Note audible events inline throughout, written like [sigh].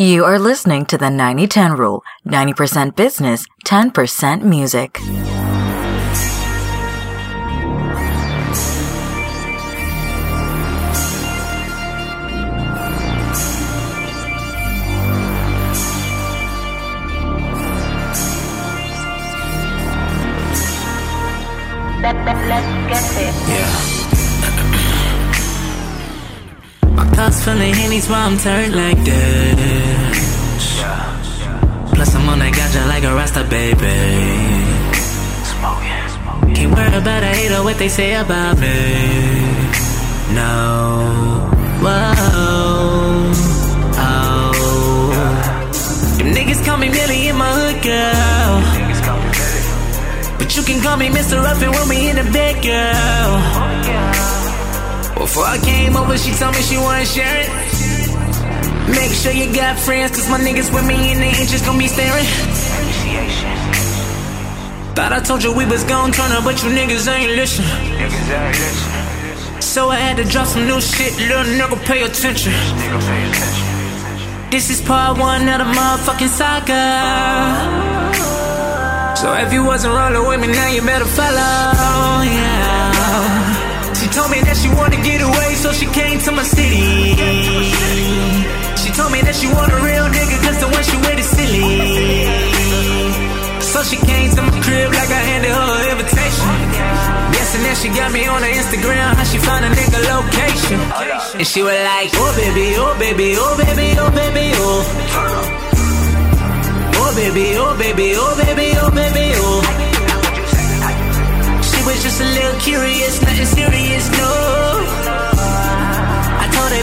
You are listening to the 90 10 rule 90% business, 10% music. Yeah. [clears throat] My thoughts feeling henny's why I'm turned like this. Plus I'm on that ganja like a Rasta baby. Can't worry about a hater what they say about me. No. Whoa. Oh. Them niggas call me Millie in my hood, girl. But you can call me Mr. Ruffin when we in the bed, girl. Before I came over, she told me she wanna share it. Make sure you got friends, cause my niggas with me and they ain't just gonna be staring. Thought I told you we was gon' turn up, but you niggas ain't listen. So I had to drop some new shit, little nigga pay attention. This is part one of the motherfucking saga. So if you wasn't rolling with me, now you better follow, yeah. She told me that she wanna get away, so she came to my city. She told me that she want a real nigga, cause the one she with is silly. So she came to my crib like I handed her an invitation. Guessing that she got me on her Instagram, how she find a nigga location. And she was like, oh baby, oh baby, oh baby, oh baby, oh. Oh baby, oh baby, oh baby, oh baby, oh. She was just a little curious, nothing serious, no.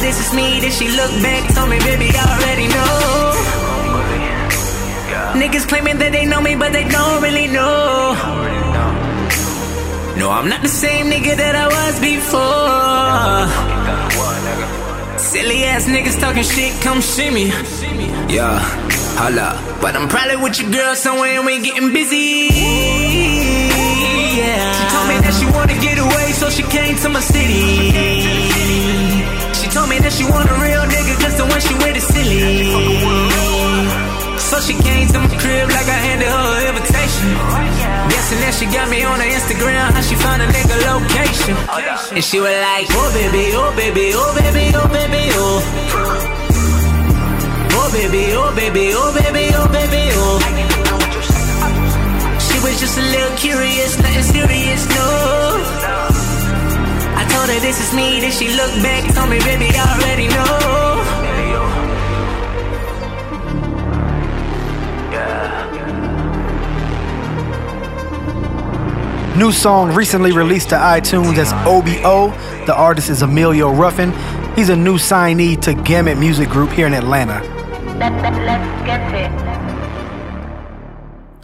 This is me, then she looked back, told me, baby, I already know. Niggas claiming that they know me, but they don't really know. No, I'm not the same nigga that I was before. Silly ass niggas talking shit, come see me. Yeah, holla. But I'm probably with your girl somewhere and we getting busy. Yeah. She told me that she wanna get away, so she came to my city. Told me that she want a real nigga, cause the one she with is silly. So she came to my crib like I handed her an invitation. Guessing that she got me on her Instagram, how she find a nigga location. And she was like, oh baby, oh baby, oh baby, oh baby, oh. Oh baby, oh baby, oh baby, oh baby, oh. She was just a little curious, nothing serious, no. I told her this is me, then she looked back, told me, baby, I already know. New song recently released to iTunes as OBO. The artist is Emilio Ruffin. He's a new signee to Gamut Music Group here in Atlanta.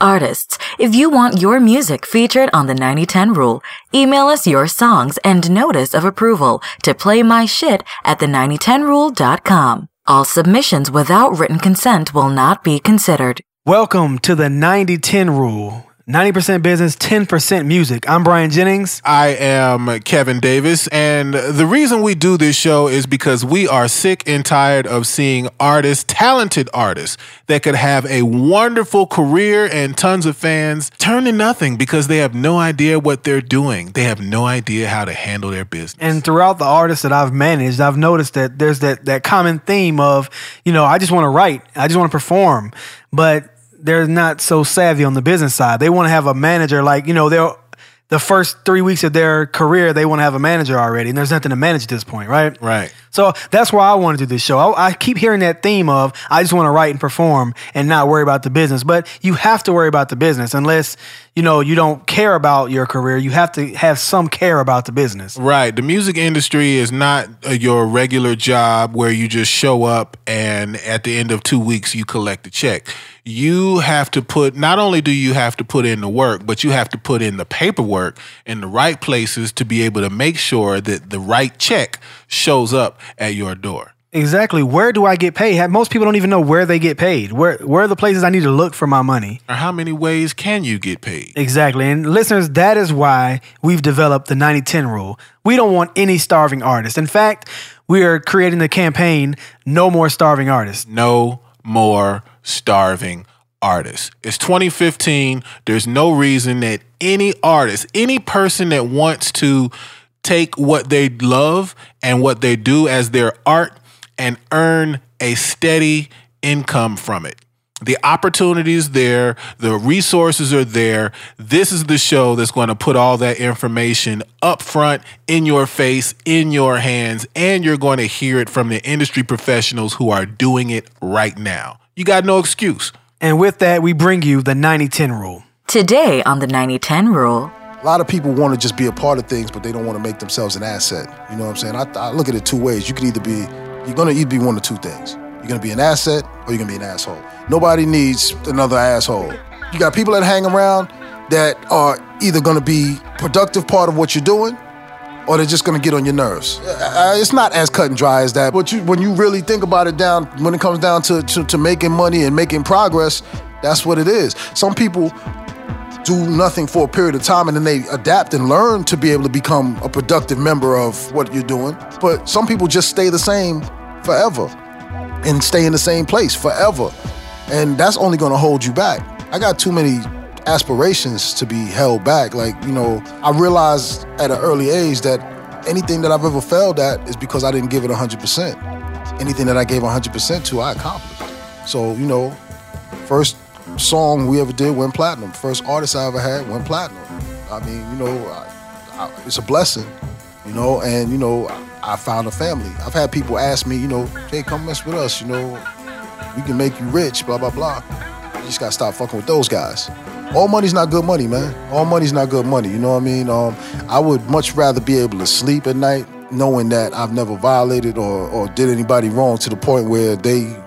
Artists, if you want your music featured on the 9010 rule, email us your songs and notice of approval to playmyshit at the9010rule.com. All submissions without written consent will not be considered. Welcome to the 90 10 rule 90% business, 10% music. I'm Brian Jennings. I am Kevin Davis. And the reason we do this show is because we are sick and tired of seeing artists, talented artists, that could have a wonderful career and tons of fans turn to nothing because they have no idea what they're doing. They have no idea how to handle their business. And throughout the artists that I've managed, I've noticed that there's that, that common theme of, you know, I just want to write, I just want to perform. But they're not so savvy on the business side. They want to have a manager like, you know, they're the first three weeks of their career, they want to have a manager already, and there's nothing to manage at this point, right? Right. So that's why I want to do this show. I, I keep hearing that theme of I just want to write and perform and not worry about the business. But you have to worry about the business unless you know you don't care about your career. You have to have some care about the business. Right. The music industry is not uh, your regular job where you just show up and at the end of two weeks you collect a check. You have to put, not only do you have to put in the work, but you have to put in the paperwork in the right places to be able to make sure that the right check shows up at your door. Exactly. Where do I get paid? Most people don't even know where they get paid. Where where are the places I need to look for my money? Or how many ways can you get paid? Exactly. And listeners, that is why we've developed the 90-10 rule. We don't want any starving artists. In fact, we are creating the campaign No More Starving Artists. No more starving artists. It's 2015. There's no reason that any artist, any person that wants to take what they love and what they do as their art and earn a steady income from it. The opportunities there, the resources are there. This is the show that's going to put all that information up front in your face, in your hands, and you're going to hear it from the industry professionals who are doing it right now. You got no excuse. And with that, we bring you the 90 10 rule. Today on the 90 10 rule. A lot of people want to just be a part of things, but they don't want to make themselves an asset. You know what I'm saying? I, I look at it two ways. You could either be, you're going to either be one of two things. You're going to be an asset or you're going to be an asshole. Nobody needs another asshole. You got people that hang around that are either going to be productive part of what you're doing or they're just going to get on your nerves. Uh, it's not as cut and dry as that, but you, when you really think about it down, when it comes down to, to, to making money and making progress, that's what it is. Some people do nothing for a period of time and then they adapt and learn to be able to become a productive member of what you're doing. But some people just stay the same forever and stay in the same place forever. And that's only gonna hold you back. I got too many aspirations to be held back. Like, you know, I realized at an early age that anything that I've ever failed at is because I didn't give it 100%. Anything that I gave 100% to, I accomplished. So, you know, first song we ever did went platinum. First artist I ever had went platinum. I mean, you know, I, I, it's a blessing, you know, and, you know, I, I found a family. I've had people ask me, you know, hey, come mess with us, you know, we can make you rich, blah, blah, blah. You just gotta stop fucking with those guys. All money's not good money, man. All money's not good money. You know what I mean? Um, I would much rather be able to sleep at night knowing that I've never violated or, or did anybody wrong to the point where they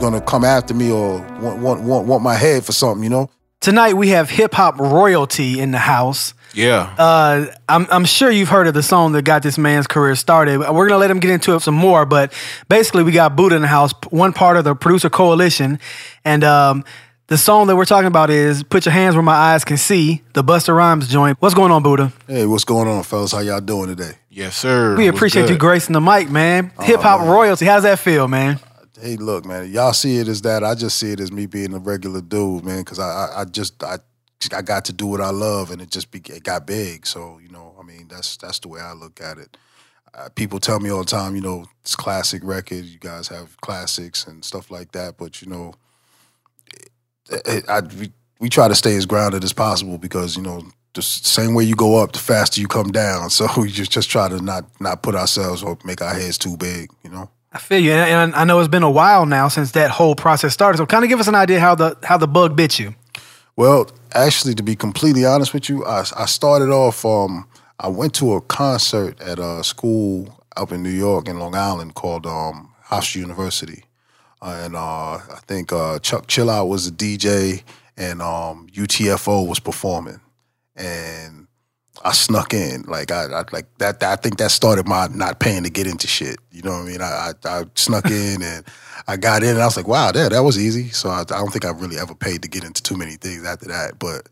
gonna come after me or want, want, want, want my head for something, you know? Tonight we have hip hop royalty in the house. Yeah. Uh, I'm, I'm sure you've heard of the song that got this man's career started. We're gonna let him get into it some more, but basically we got Buddha in the house, one part of the producer coalition, and um, the song that we're talking about is "Put Your Hands Where My Eyes Can See," the Busta Rhymes joint. What's going on, Buddha? Hey, what's going on, fellas? How y'all doing today? yes, sir. We appreciate you gracing the mic, man. Hip hop royalty. How does that feel, man? Hey, look, man. Y'all see it as that. I just see it as me being a regular dude, man. Because I, I, I just, I, I got to do what I love, and it just, be, it got big. So you know, I mean, that's that's the way I look at it. Uh, people tell me all the time, you know, it's classic record. You guys have classics and stuff like that, but you know, it, it, I, we, we try to stay as grounded as possible because you know the same way you go up, the faster you come down. [laughs] So we just just try to not not put ourselves or make our heads too big, you know. I feel you, and, I know it's been a while now since that whole process started. So, kind of give us an idea how the how the bug bit you. Well, actually, to be completely honest with you, I, I started off. Um, I went to a concert at a school up in New York in Long Island called um, Hofstra University, uh, and uh, I think uh, Chuck Chillout was the DJ, and um, UTFO was performing, and I snuck in. Like I, I like that, that. I think that started my not paying to get into shit. You know what I mean? I, I, I snuck [laughs] in and I got in, and I was like, wow, that that was easy. So I, I don't think I really ever paid to get into too many things after that. But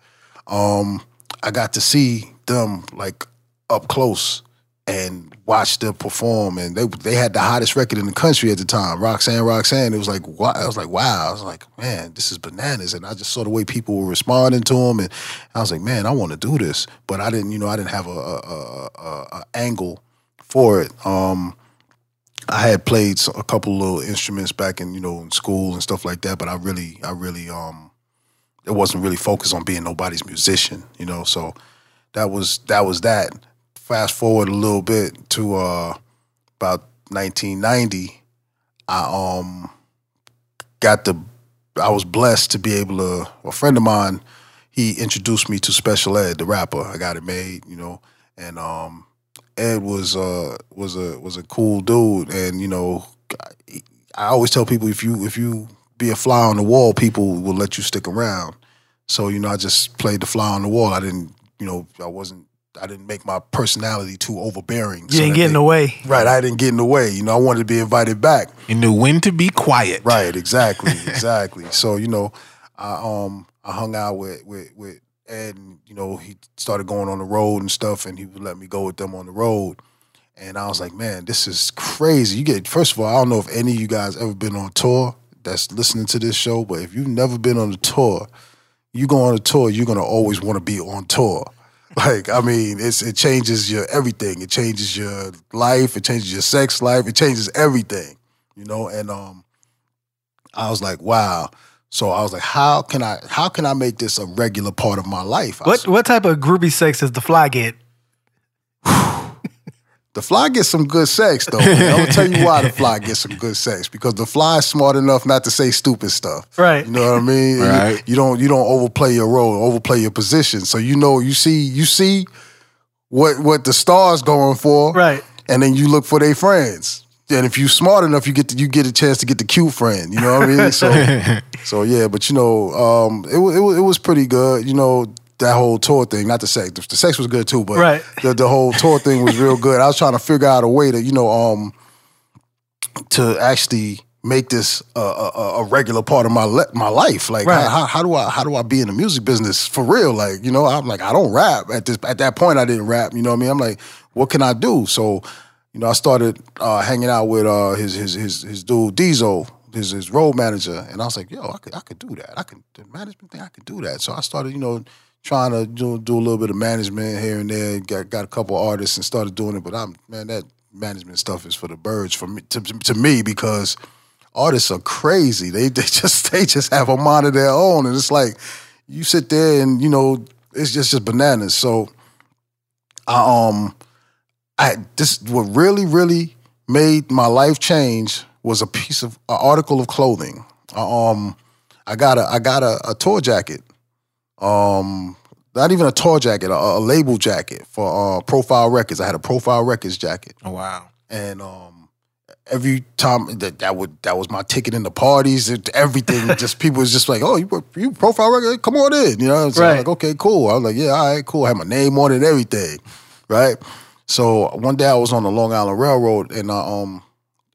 um, I got to see them like up close and watch them perform. And they they had the hottest record in the country at the time, Roxanne, Roxanne. It was like wow. I was like wow. I was like man, this is bananas. And I just saw the way people were responding to them, and I was like man, I want to do this. But I didn't, you know, I didn't have a, a, a, a, a angle for it. Um, I had played a couple little instruments back in you know in school and stuff like that, but I really, I really, um, it wasn't really focused on being nobody's musician, you know. So that was that was that. Fast forward a little bit to uh, about 1990, I um got the I was blessed to be able to. A friend of mine, he introduced me to Special Ed, the rapper. I got it made, you know, and um Ed was uh was a was a cool dude, and you know, I, I always tell people if you if you be a fly on the wall, people will let you stick around. So you know, I just played the fly on the wall. I didn't, you know, I wasn't. I didn't make my personality too overbearing. You so didn't that get in the way. Right, I didn't get in the way. You know, I wanted to be invited back. You knew when to be quiet. Right, exactly, [laughs] exactly. So you know, I um I hung out with with with Ed, and you know he started going on the road and stuff, and he would let me go with them on the road. And I was like, man, this is crazy. You get first of all, I don't know if any of you guys ever been on tour. that's listening to this show, but if you've never been on a tour, you go on a tour, you're gonna always want to be on tour. Like, I mean, it's it changes your everything. It changes your life. It changes your sex life. It changes everything. You know, and um, I was like, wow. So I was like, how can I how can I make this a regular part of my life? I What what type of groovy sex does the fly get? The fly gets some good sex though. man. I'm gonna [laughs] tell you why the fly gets some good sex because the fly is smart enough not to say stupid stuff. Right. You know what I mean? And you- Right. You, don't you don't overplay your role, overplay your position. So you know you see you see what what the star's going for. Right. And then you look for their friends. And if you smart enough, you get to, you get a chance to get the cute friend. You know what I mean? So [laughs] so yeah, but you know, um, it wa- it it was pretty good. You know. That whole tour thing, not the sex. The sex was good too, but Right. the, the whole tour thing was real good. I was trying to figure out a way to, you know, um, to actually make this a, a, a regular part of my le- my life. Like, Right. how, how do I how do I be in the music business for real? Like, you know, I'm like, I don't rap at this at that point. I didn't rap. You know what I mean? I'm like, what can I do? So, you know, I started uh, hanging out with uh, his his his his dude Diesel. His, his road manager and I was like, yo, I could I could do that. I could the management thing, I could do that. So I started, you know, trying to do, do a little bit of management here and there. Got got a couple artists and started doing it. But I'm man, that management stuff is for the birds for me to, to me because artists are crazy. They they [laughs] just they just have a mind of their own, and it's like you sit there and you know it's just just bananas. So I um I this what really really made my life change was a piece of an article of clothing. I, um I got a I got a, a tour jacket. Um not even a tour jacket, a, a label jacket for uh, Profile Records. I had a Profile Records jacket Oh, wow. and um, every time that that would that was my ticket in the parties, everything. [laughs] just people was just like, "Oh, you you profile record? Come on in," you know. I'm Right. like, okay, cool. I was like, "Yeah, all right, cool." I had my name on it, and everything, right? So one day I was on the Long Island Railroad, and uh, um,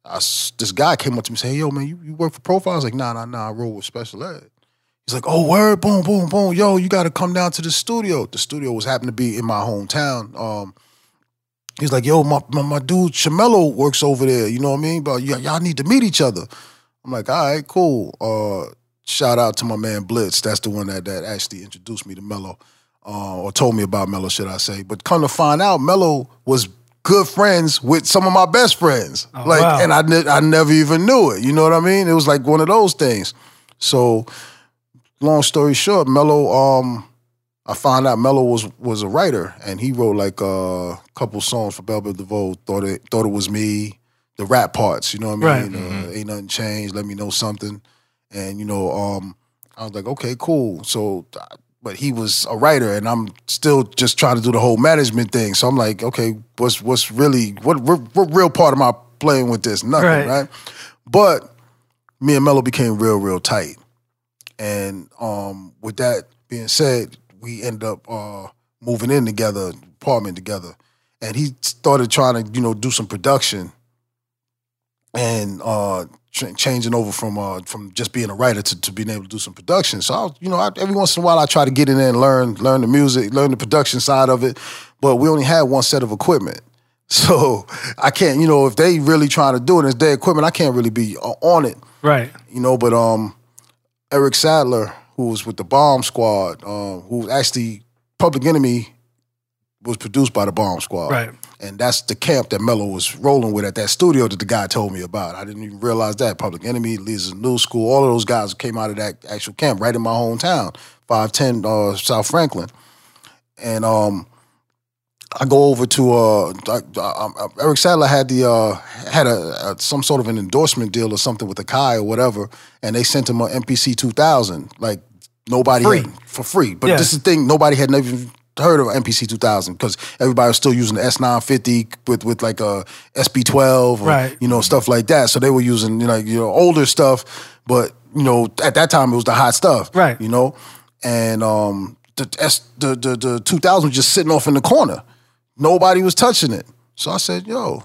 I this guy came up to me and said, "Hey, yo, man, you, you work for Profile?" I was like, "Nah, nah, nah. I roll with Special Ed." He's like, "Oh, word, boom, boom, boom. Yo, you got to come down to the studio." The studio was happened to be in my hometown. Um, He's like, yo, my, my, my dude Chamelo works over there. You know what I mean? But y- y'all need to meet each other. I'm like, all right, cool. Uh, shout out to my man Blitz. That's the one that, that actually introduced me to Mello, uh, or told me about Mello, should I say. But come to find out, Mello was good friends with some of my best friends. like, wow. and I, ne- I never even knew it. You know what I mean? It was like one of those things. So, long story short, Mello, um, I found out Mello was was a writer, and he wrote like a couple songs for Bell Biv DeVoe. Thought it thought it was me, the rap parts. You know what I mean? Uh, Ain't nothing changed. Let me know something. And you know, um, I was like, okay, cool. So, uh, but he was a writer, and I'm still just trying to do the whole management thing. So I'm like, okay, what's what's really what what, what real part am I playing with this? Nothing, Right. right? But me and Mello became real, real tight. And um, with that being said, we ended up uh, moving in together, apartment together. And he started trying to, you know, do some production and uh, ch- changing over from uh, from just being a writer to, to being able to do some production. So, I, you know, I, every once in a while I try to get in there and learn learn the music, learn the production side of it. But we only had one set of equipment. [laughs] So I can't, you know, if they really trying to do it, it's their equipment. I can't really be uh, on it Right. you know. But um, Eric Sadler, who was with the Bomb Squad, um, who actually Public Enemy was produced by the Bomb Squad, Right. And that's the camp that Mello was rolling with at that studio that the guy told me about. I didn't even realize that Public Enemy, Lee's New School, all of those guys came out of that actual camp right in my hometown, five ten uh, South Franklin, and um. I go over to uh, I, I, Eric Sadler had the uh, had a, a some sort of an endorsement deal or something with the Akai or whatever, and they sent him an MPC two thousand like nobody Free. had, for free. But Yeah. this is the thing, nobody had never even heard of MPC two thousand because everybody was still using the S nine fifty with with like a SP twelve or Right. you know stuff like that. So they were using you know you know older stuff, but you know at that time it was the hot stuff, Right. You know, and um the S the the, the two thousand was just sitting off in the corner. Nobody was touching it. So I said, yo,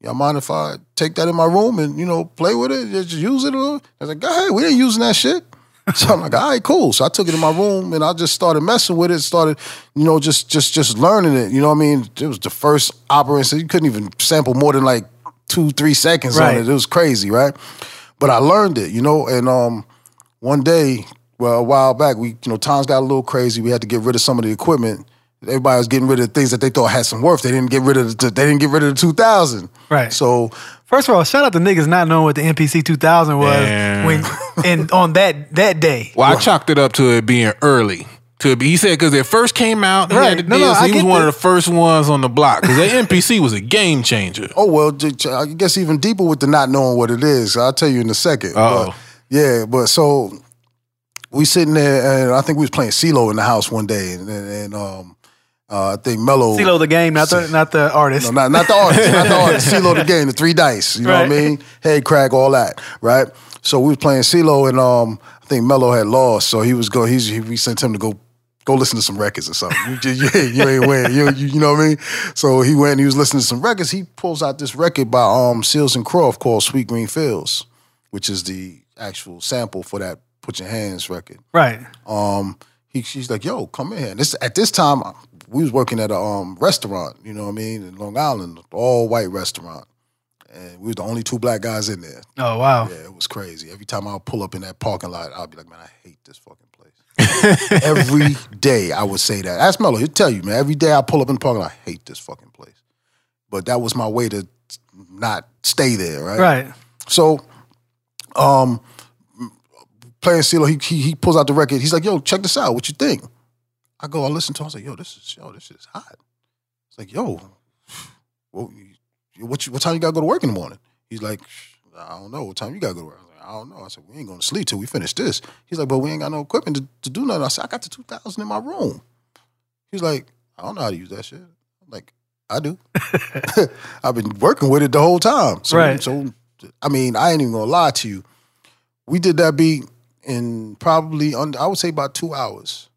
y'all mind if I take that in my room and, you know, play with it, just use it? I was like, go ahead, we ain't using that shit. [laughs] So I'm like, all right, cool. So I took it in my room and I just started messing with it, started, you know, just just just learning it. You know what I mean? It was the first opera, so you couldn't even sample more than like two, three seconds Right. on it. It was crazy, right? but I learned it, you know. And um, one day, well, a while back, we you know times got a little crazy. We had to get rid of some of the equipment. Everybody was getting rid of things that they thought had some worth. They didn't get rid of the. They didn't get rid of the two thousand. Right. So First of all, shout out to niggas not knowing what the MPC 2000 was Damn. when and on that that day. Well, I chalked it up to it being early. To be, he said because it first came out, he Right. had the No, no, deal, so he was one that. of the first ones on the block. Because the MPC was a game changer. Oh well, I guess even deeper with the not knowing what it is. I'll tell you in a 2nd Uh-oh. Yeah, but so we sitting there, and I think we was playing CeeLo in the house one day, and, and, and um, uh, I think Mello. CeeLo the game, not the not the artist. No, not, not the artist, not the artist. [laughs] CeeLo the game, the three dice. You know what I mean? Head crack, all that, right? So we was playing CeeLo, and um, I think Mello had lost, so he was going. He's he, we sent him to go go listen to some records or something. You, just, [laughs] you, ain't- you ain't win. You, you you know what I mean? So he went. and He was listening to some records. He pulls out this record by um Seals and Croft called Sweet Green Fields, which is the actual sample for that Put Your Hands record right. um, he, she's like, "Yo, come in here." And this at this time, we was working at a um, restaurant. You know what I mean, in Long Island, all white restaurant, and we was the only two black guys in there. Oh wow. Yeah, it was crazy. Every time I would pull up in that parking lot, I'd be like, "Man, I hate this fucking place." [laughs] every day I would say that. Ask Mello, he'll tell you, man. Every day I pull up in the parking lot, I hate this fucking place. But that was my way to not stay there, right? Right. So, um, playing CeeLo, he, he he pulls out the record. He's like, "Yo, check this out. What you think?" I go, I listen to. it. I was like, "Yo, this is yo, this shit is hot." It's like, "Yo, well, what you, what time you gotta go to work in the morning?" He's like, "I don't know. What time you gotta go to work?" I was like, "I don't know." I said, "We ain't going to sleep till we finish this." He's like, "But we ain't got no equipment to, to do nothing." I said, "I got the two thousand in my room." He's like, "I don't know how to use that shit." I'm like, "I do. [laughs] [laughs] I've been working with it the whole time." So, Right. So, I mean, I ain't even gonna lie to you. We did that beat in probably under, I would say about two hours.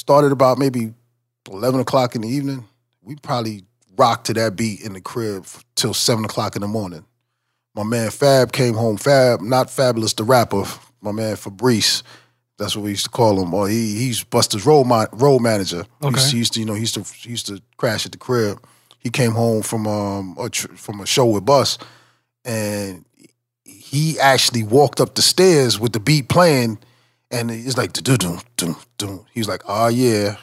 Started about maybe eleven o'clock in the evening. We probably rocked to that beat in the crib till seven o'clock in the morning. My man Fab came home. Fab, not Fabulous the rapper. My man Fabrice. That's what we used to call him. Or he he's Busta's road ma- road manager. He used, Okay. he used to you know he used to he used to crash at the crib. He came home from um a tr- from a show with Bus, and he actually walked up the stairs with the beat playing, and it's like do do do do. He was like, oh yeah,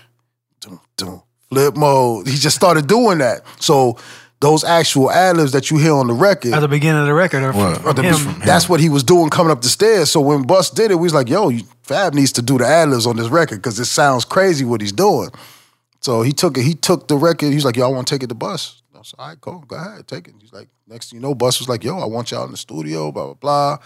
do do flip mode. He just started doing that. So those actual ad libs that you hear on the record, At the beginning of the record, or What? from or the- him. that's what he was doing coming up the stairs. So when Bus did it, we was like, yo, Fab needs to do the ad libs on this record because it sounds crazy what he's doing. So he took it. He took the record. He's like, yo, I want to take it to Bus. I was like, all right, cool, go ahead, take it. He's like, next thing you know, Bus was like, yo, I want y'all in the studio, blah blah blah.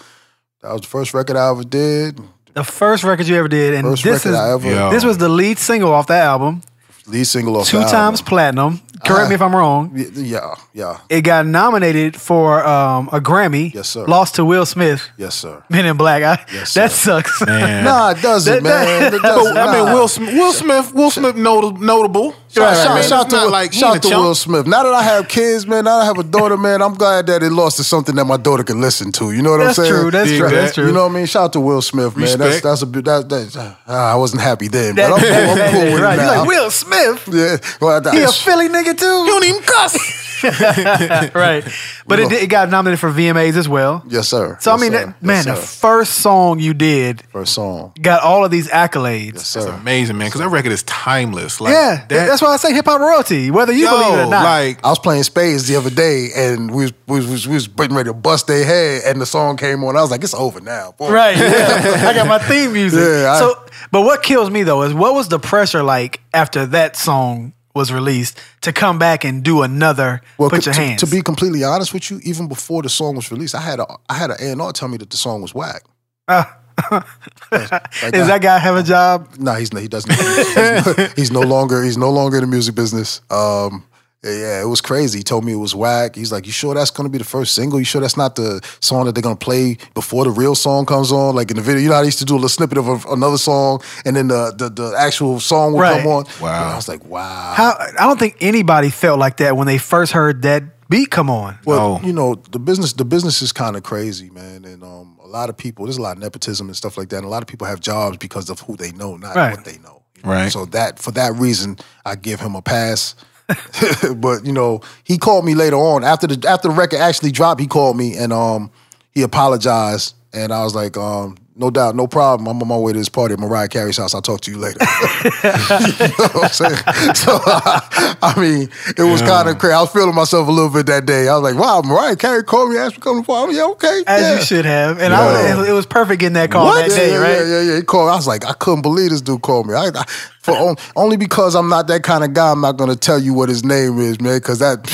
That was the first record I ever did. The first record you ever did, and First this record is I ever Yo. this was the lead single off the album. lead single off Two the times album. platinum. Correct me if I'm wrong. Y- Yeah, yeah, It got nominated for um, a Grammy. Yes, sir. Lost to Will Smith. yes, sir. Men in Black. I, Yes, that sir. sucks. Man. Nah, it doesn't, That- man. that- It [laughs] doesn't. I mean, Nah. Will Smith, Will Smith, Will Smith, notable. notable. Shout, Right, shout, right, man, shout it's to, Will, like shout a to. Will Smith. Now that I have kids, man, now that I have a daughter, man, I'm glad that it lost to something that my daughter can listen to. You know what That's I'm saying? true, that's Dig true. That's true. You know what I mean? Shout out to Will Smith, man. That's Respect. that's a bit. That, that, ah, I wasn't happy then, That- but I'm, I'm cool with right. it You're like Will Smith. yeah, well, He a Philly nigga too. You don't even cuss. [laughs] right. But it, did- it got nominated for VMAs as well. yes, sir. So I Yes, mean, sir. that, man, yes, the sir. first song you did first song, got all of these accolades. yes, That's sir. amazing, man. Because that record is timeless. Like, yeah, that, that's why I say hip hop royalty, whether you yo, believe it or not. like, I was playing spades the other day, and we was, we was, we was getting ready to bust their head, and the song came on. I was like, "It's over now." boy. Right. Yeah. [laughs] I got my theme music. Yeah, I- so, but what kills me though is what was the pressure like after that song was released to come back and do another Well, Put Your to- Hands? To, be completely honest with you, even before the song was released, I had a I had an A&R tell me that the song was whack. [laughs] is that guy have a job? No, he's he doesn't. He's, [laughs] he's no longer he's no longer in the music business. Um, yeah, it was crazy. He told me it was whack. He's like, "You sure that's going to be the first single? You sure that's not the song that they're going to play before the real song comes on? Like in the video, you know how they used to do a little snippet of a, another song, and then the the, the actual song would Right. come on. Wow. And I was like, wow. How I don't think anybody felt like that when they first heard that beat come on. Well, No. you know, the business the business is kind of crazy, man, and um, a lot of people there's a lot of nepotism and stuff like that. And a lot of people have jobs because of who they know, not Right. what they know. you know? Right. So that for that reason, I give him a pass. [laughs] but you know, he called me later on after the after the record actually dropped. He called me and um, he apologized, and I was like, um, no doubt, no problem. I'm on my way to this party at Mariah Carey's house. I'll talk to you later. [laughs] you know what I'm saying? [laughs] So, [laughs] I mean, it was kind of crazy. I was feeling myself a little bit that day. I was like, wow, Mariah Carey called me, asked me to come to the party. Yeah, okay. As yeah. you should have. And I was, it was perfect getting that call What? that day, yeah, right? Yeah, yeah, yeah. He called. I was like, I couldn't believe this dude called me. I, I for on, only because I'm not that kind of guy. I'm not going to tell you what his name is, man. Because that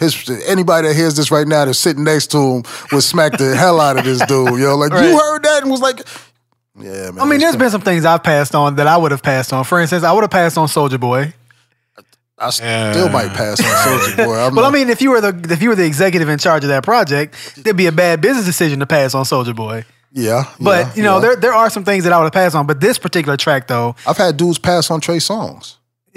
his anybody that hears this right now that's sitting next to him would smack the hell out of this dude. Yo, like Right. you heard that and was like, yeah, man. I mean, it's there's been some things I've passed on that I would have passed on. For instance, I would have passed on Soulja Boy. I still might pass on Soulja Boy. I'm [laughs] Well, I mean, if you were the if you were the executive in charge of that project, it'd be a bad business decision to pass on Soulja Boy. yeah, But yeah, you know, yeah. there there are some things that I would have passed on. But this particular track, though, I've had dudes pass on Trey Songz. [sighs]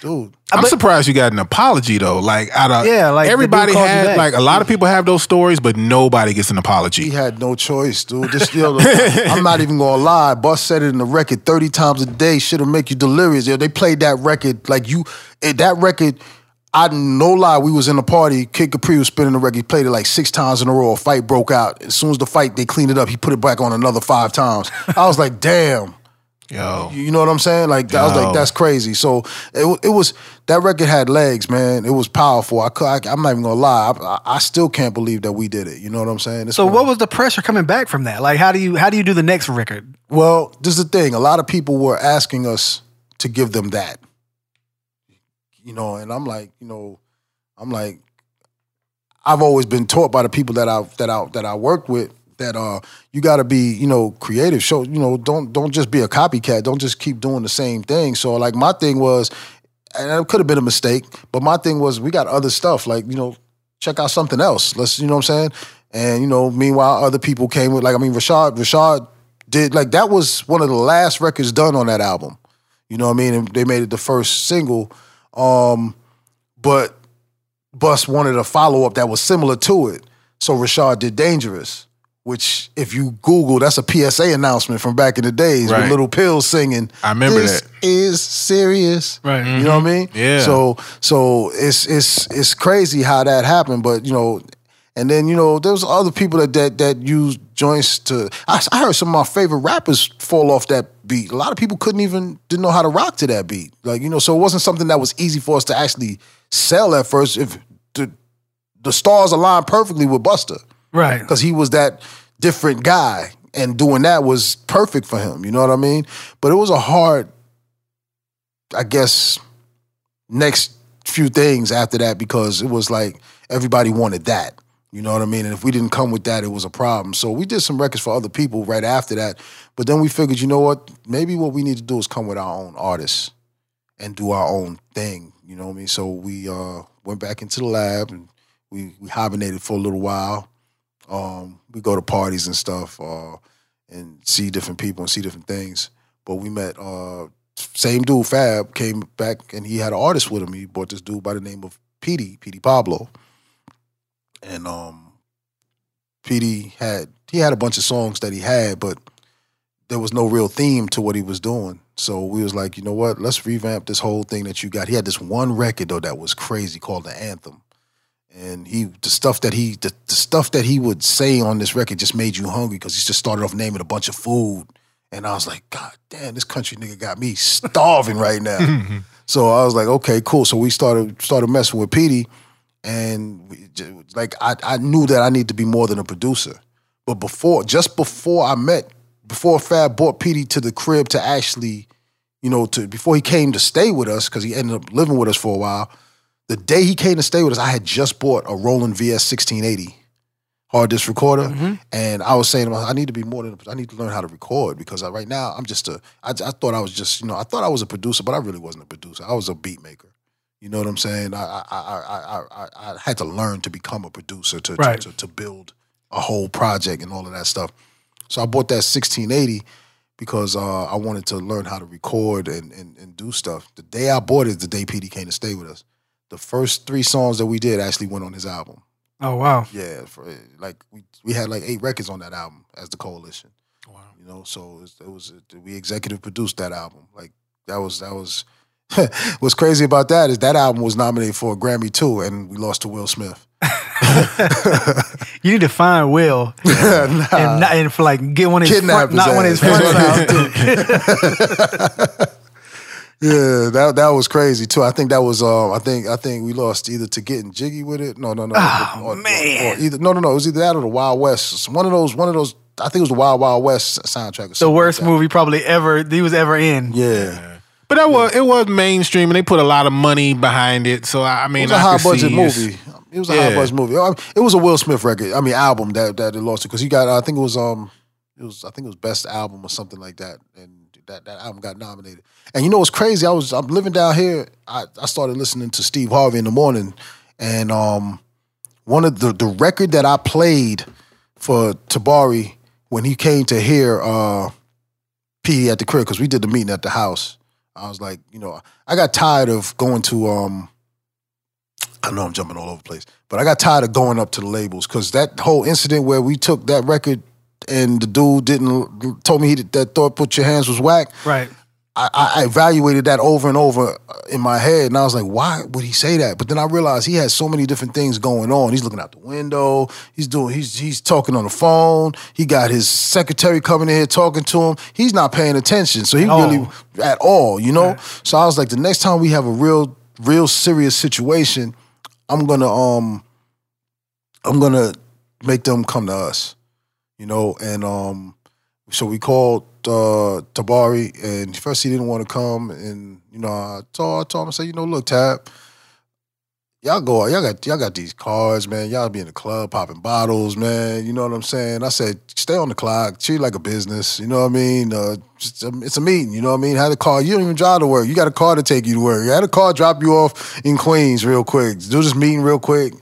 Dude, I'm surprised you got an apology though. Like out of Yeah, like, everybody dude called you had like a lot of people have those stories, but nobody gets an apology. he had no choice, dude. Just This, yo, [laughs] I'm not even gonna lie. Bus said it in the record 30 times a day. Shit'll make you delirious. Yo, they played that record like you. eh, that record, I no lie. We was in a party. Kid Capri was spinning the record. He played it like six times in a row. A fight broke out. As soon as the fight, they cleaned it up. He put it back on another five times. I was like, damn. Yo, You know what I'm saying? Like I was like, that's crazy. So it, it was that record had legs, man. It was powerful. I, cou- I am not even gonna lie. I, I- I still can't believe that we did it. You know what I'm saying? It's so one- what was the pressure coming back from that? Like, how do you how do you do the next record? Well, this is the thing. A lot of people were asking us to give them that. You know, and I'm like, you know, I'm like, I've always been taught by the people that I've that I that I worked with that uh you got to be you know creative. Show you know don't don't just be a copycat. Don't just keep doing the same thing. So like my thing was, and it could have been a mistake, but my thing was we got other stuff like you know check out something else. Let's you know what I'm saying. And you know, meanwhile, other people came with like I mean, Rashad Rashad did like that was one of the last records done on that album. You know what I mean? And they made it the first single. Um, but Bus wanted a follow up that was similar to it. So Rashad did Dangerous, which if you Google, that's a PSA announcement from back in the days Right. with Little Pill singing. I remember this that. is serious. Right. You know what I mean? Mm-hmm. Yeah. So so it's it's it's crazy how that happened, but you know, and then you know there's other people that that that use joints to. I, I heard some of my favorite rappers fall off that beat. A lot of people couldn't even didn't know how to rock to that beat. Like you know, so it wasn't something that was easy for us to actually sell at first. If the the stars aligned perfectly with Busta Right. because he was that different guy and doing that was perfect for him you know what i mean? But it was a hard i guess next few things after that because it was like everybody wanted that you know what i mean? And if we didn't come with that it was a problem. So we did some records for other people right after that but then we figured you know what? Maybe what we need to do is come with our own artists and do our own thing you know what i mean? So we uh went back into the lab and we, we hibernated for a little while um, we go to parties and stuff uh, and see different people and see different things. But we met uh, same dude, Fab, came back and he had an artist with him. He brought this dude by the name of Petey, Petey Pablo. And um, Petey had he had a bunch of songs that he had, but there was no real theme to what he was doing. So we was like, you know what? Let's revamp this whole thing that you got. He had this one record though that was crazy called the Anthem and he the stuff that he the, the stuff that he would say on this record just made you hungry because he just started off naming a bunch of food. And i was like god damn this country nigga got me starving right now. [laughs] So i was like okay cool. So we started started messing with Petey. And we, j- like I, I knew that i need to be more than a producer. But before just before i met before fab brought Petey to the crib to actually you know to before he came to stay with us because he ended up living with us for a while the day he came to stay with us, I had just bought a Roland VS 1680 hard disk recorder, Mm-hmm. and I was saying, to myself, I need to be more than I need to learn how to record because I, right now I'm just a. I, I thought I was just you know I thought I was a producer, but I really wasn't a producer. I was a beat maker. You know what I'm saying? I I I I I, I had to learn to become a producer to, to- Right. to to build a whole project and all of that stuff. So I bought that 1680 because uh, I wanted to learn how to record and, and and do stuff. The day I bought it, the day Petey came to stay with us. The first three songs that we did actually went on his album. Oh wow. Yeah, for, like we we had like eight records on that album as the coalition. Wow. You know, so it was, it was we executive produced that album. Like that was that was [laughs] what's crazy about that is that album was nominated for a Grammy too, and we lost to Will Smith. [laughs] You need to find Will [laughs] and, not, and for like get one of his front, not one of his ass. front out. Yeah, that that was crazy too. I think that was um I think I think we lost either to getting jiggy with it. No, no, no. Oh, or, man. Or either no, no, no. It was either that or the Wild West. It's One of those. One of those. I think it was the Wild Wild West soundtrack. Or The worst like movie probably ever he was ever in. Yeah, But that was it was mainstream, and they put a lot of money behind it. So I I it mean, was a I high budget see movie. It was a Yeah. high budget movie. It was a Will Smith record. I mean, album that that it lost it because he got. I think it was um, it was I think it was best album or something like that, and that that album got nominated. And you know what's crazy? I was I'm living down here. I I started listening to Steve Harvey in the morning, and um, one of the the record that I played for Tabari when he came to hear uh P at the crib because we did the meeting at the house. I was like, you know, I got tired of going to um I know I'm jumping all over the place, but I got tired of going up to the labels because that whole incident where we took that record and the dude didn't told me he that thought put your hands was whack. Right. I, I evaluated that over and over in my head, and I was like, why would he say that? But then I realized he had so many different things going on. He's looking out the window. He's doing. He's he's talking on the phone. He got his secretary coming in here talking to him. He's not paying attention, so he really at all, you know. So I was like, the next time we have a real, real serious situation, I'm gonna um, I'm gonna make them come to us, you know. And um, so we called uh, Tabari, and first he didn't want to come, and you know, I told, I told him, I said, you know, look, Tab, y'all go, y'all got, y'all got these cars, man. Y'all be in the club popping bottles, man. You know what I'm saying? I said, stay on the clock, treat like a business. You know what I mean? Uh, just, um, it's a meeting. You know what I mean? Have a car. You don't even drive to work. You got a car to take you to work. You had a car drop you off in Queens real quick. Do this meeting real quick.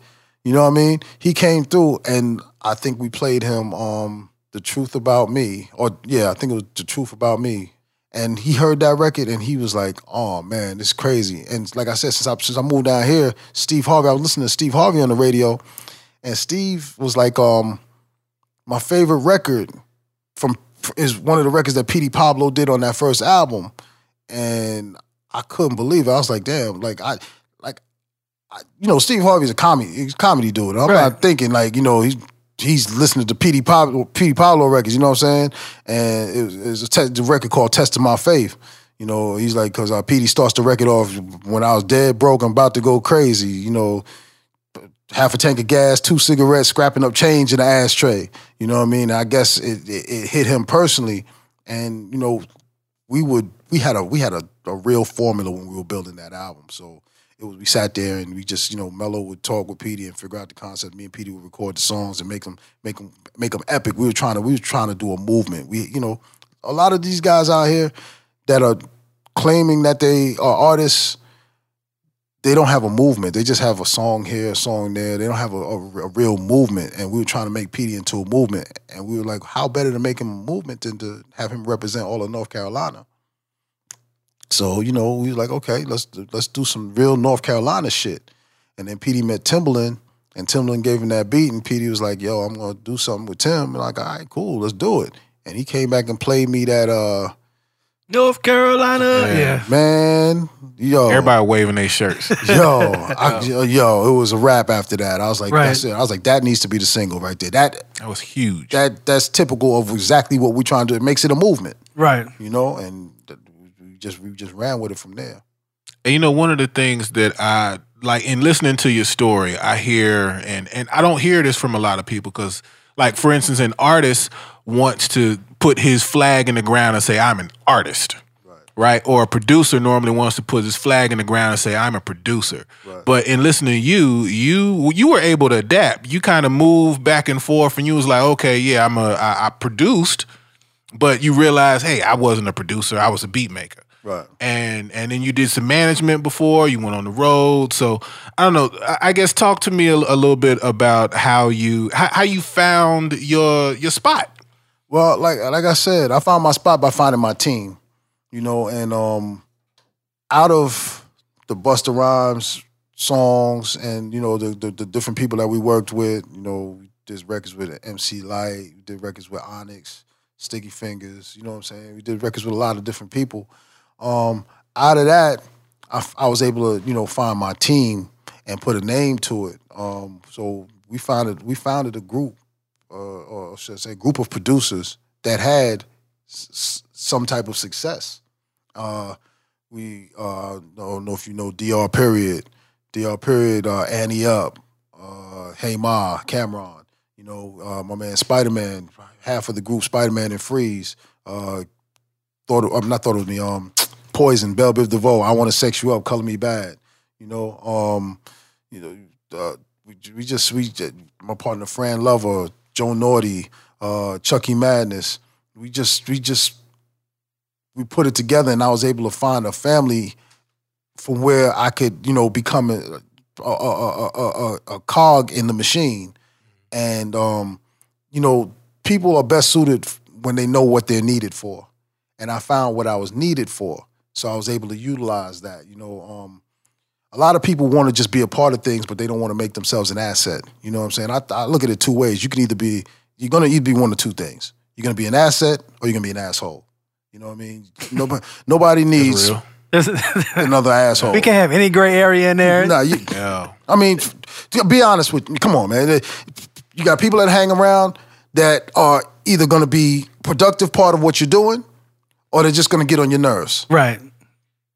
You know what I mean? He came through, and I think we played him um, the truth about me, or yeah, I think it was the truth about me. And he heard that record, and he was like, "Oh man, it's crazy." And like I said, since I since I moved down here, Steve Harvey, I was listening to Steve Harvey on the radio, and Steve was like, um, my favorite record from is one of the records that Petey Pablo did on that first album, and I couldn't believe it. I was like, damn, like I like I, you know, Steve Harvey's a comedy he's a comedy dude. I'm Right. not thinking like, you know, he's he's listening to Petey Pablo Petey Pablo records, you know what I'm saying? And it was, it was a te- record called Test of My Faith. You know, he's like, because uh, Petey starts the record off when I was dead broke, I'm about to go crazy. You know, half a tank of gas, two cigarettes, scrapping up change in the ashtray. You know what I mean? I guess it, it, it hit him personally, and you know, we would we had a we had a, a real formula when we were building that album. So it was we sat there and we just you know Mello would talk with Petey and figure out the concept. Me and Petey would record the songs and make them make them make them epic. We were trying to we were trying to do a movement. We you know a lot of these guys out here that are claiming that they are artists they don't have a movement. They just have a song here, a song there. They don't have a, a, a real movement. And we were trying to make Petey into a movement. And we were like, how better to make him a movement than to have him represent all of North Carolina? So, you know, we was like, okay, let's let's do some real North Carolina shit. And then Petey met Timbaland, and Timbaland gave him that beat, and Petey was like, yo, I'm gonna do something with Tim. And like, all right, cool, let's do it. And he came back and played me that uh North Carolina. Yeah. man, yo. Everybody waving their shirts. [laughs] yo, I, yo, it was a rap after that. I was like, Right. that's it. I was like, that needs to be the single right there. That That was huge. that that's typical of exactly what we're trying to do. It makes it a movement, Right. you know, and th- we just we just ran with it from there. And you know, one of the things that I like in listening to your story, I hear and and I don't hear this from a lot of people because, like, for instance, an artist wants to put his flag in the ground and say, "I'm an artist." Right. Or a producer normally wants to put his flag in the ground and say, I'm a producer. But in listening to you, you you were able to adapt. You kind of moved back and forth and you was like, okay, yeah, I'm a I, I produced, but you realized, hey, I wasn't a producer, I was a beat maker Right. and and then you did some management before you went on the road so i don't know i, I guess talk to me a, a little bit about how you how, how you found your your spot Well, like like I said, I found my spot by finding my team, you know, and um, out of the Busta Rhymes songs and you know the, the the different people that we worked with, you know, did records with MC Lyte, we did records with Onyx, Sticky Fingaz, you know what I'm saying? We did records with a lot of different people. Um, out of that, I was able to you know find my team and put a name to it. Um, so we founded we founded a group, uh, or should I say, group of producers that had s- some type of success. Uh, we uh, I don't know if you know Dr. Period, Dr. Period, uh, Ante Up, uh, Hey Ma, Cam'ron. You know, uh, my man Spider Man, half of the group Spider Man and Freeze. Uh, thought I'm not thought of me. Um, Poison, Belle Biv DeVoe. I want to sex you up, Color Me Badd. You know, um, you know, uh, we, we just we just, my partner Fran Lover, Joe Naughty, uh, Chucky Madness. We just we just we put it together, and I was able to find a family from where I could you know become a a, a, a, a, cog in the machine, and um, you know people are best suited when they know what they're needed for, and I found what I was needed for, so I was able to utilize that. You know. Um, a lot of people want to just be a part of things, but they don't want to make themselves an asset. You know what I'm saying? I, I look at it two ways. You can either be, you're going to either be one of two things. You're going to be an asset or you're going to be an asshole. You know what I mean? [laughs] Nobody, nobody needs [laughs] another asshole. we can't have any gray area in there. Nah, you, [laughs] Yeah. I mean, be honest with me. Come on, man. You got people that hang around that are either going to be productive part of what you're doing, or they're just going to get on your nerves. Right.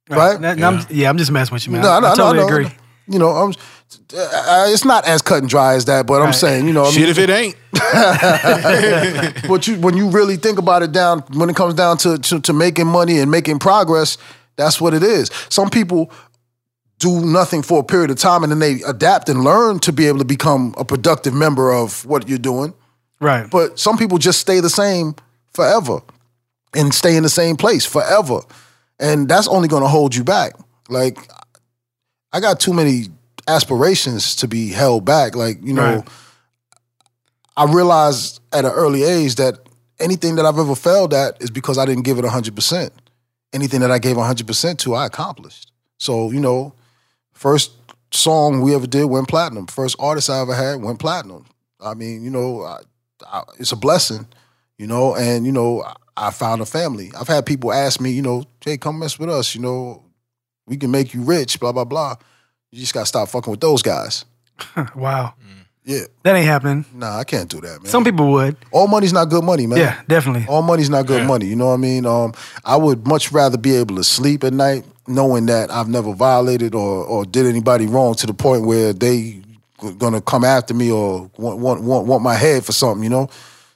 Right? That- I'm- yeah, I'm just messing with you, man. No, I, no, I no, totally no. agree. You know, I'm, uh, it's not as cut and dry as that, but I'm saying, you know, I mean, Shit if it ain't. [laughs] but you when you really think about it down when it comes down to, to to making money and making progress, that's what it is. Some people do nothing for a period of time and then they adapt and learn to be able to become a productive member of what you're doing. Right. But some people just stay the same forever and stay in the same place forever. And that's only going to hold you back. Like I got too many aspirations to be held back. Like, you know, Right. I realized at an early age that anything that I've ever failed at is because I didn't give it 100%. Anything that I gave 100% to, I accomplished. So, you know, first song we ever did went platinum. First artist I ever had went platinum. I mean, you know, I, I, it's a blessing, you know, and, you know, I, I found a family. I've had people ask me, you know, hey, come mess with us, you know, we can make you rich, blah, blah, blah. You just got to stop fucking with those guys. [laughs] wow. Yeah. That ain't happening. Nah, I can't do that, man. Some people would. All money's not good money, man. Yeah, definitely. All money's not good Yeah. money. You know what I mean? Um, I would much rather be able to sleep at night knowing that I've never violated or or did anybody wrong to the point where they gonna come after me or want want want, want my head for something. You know?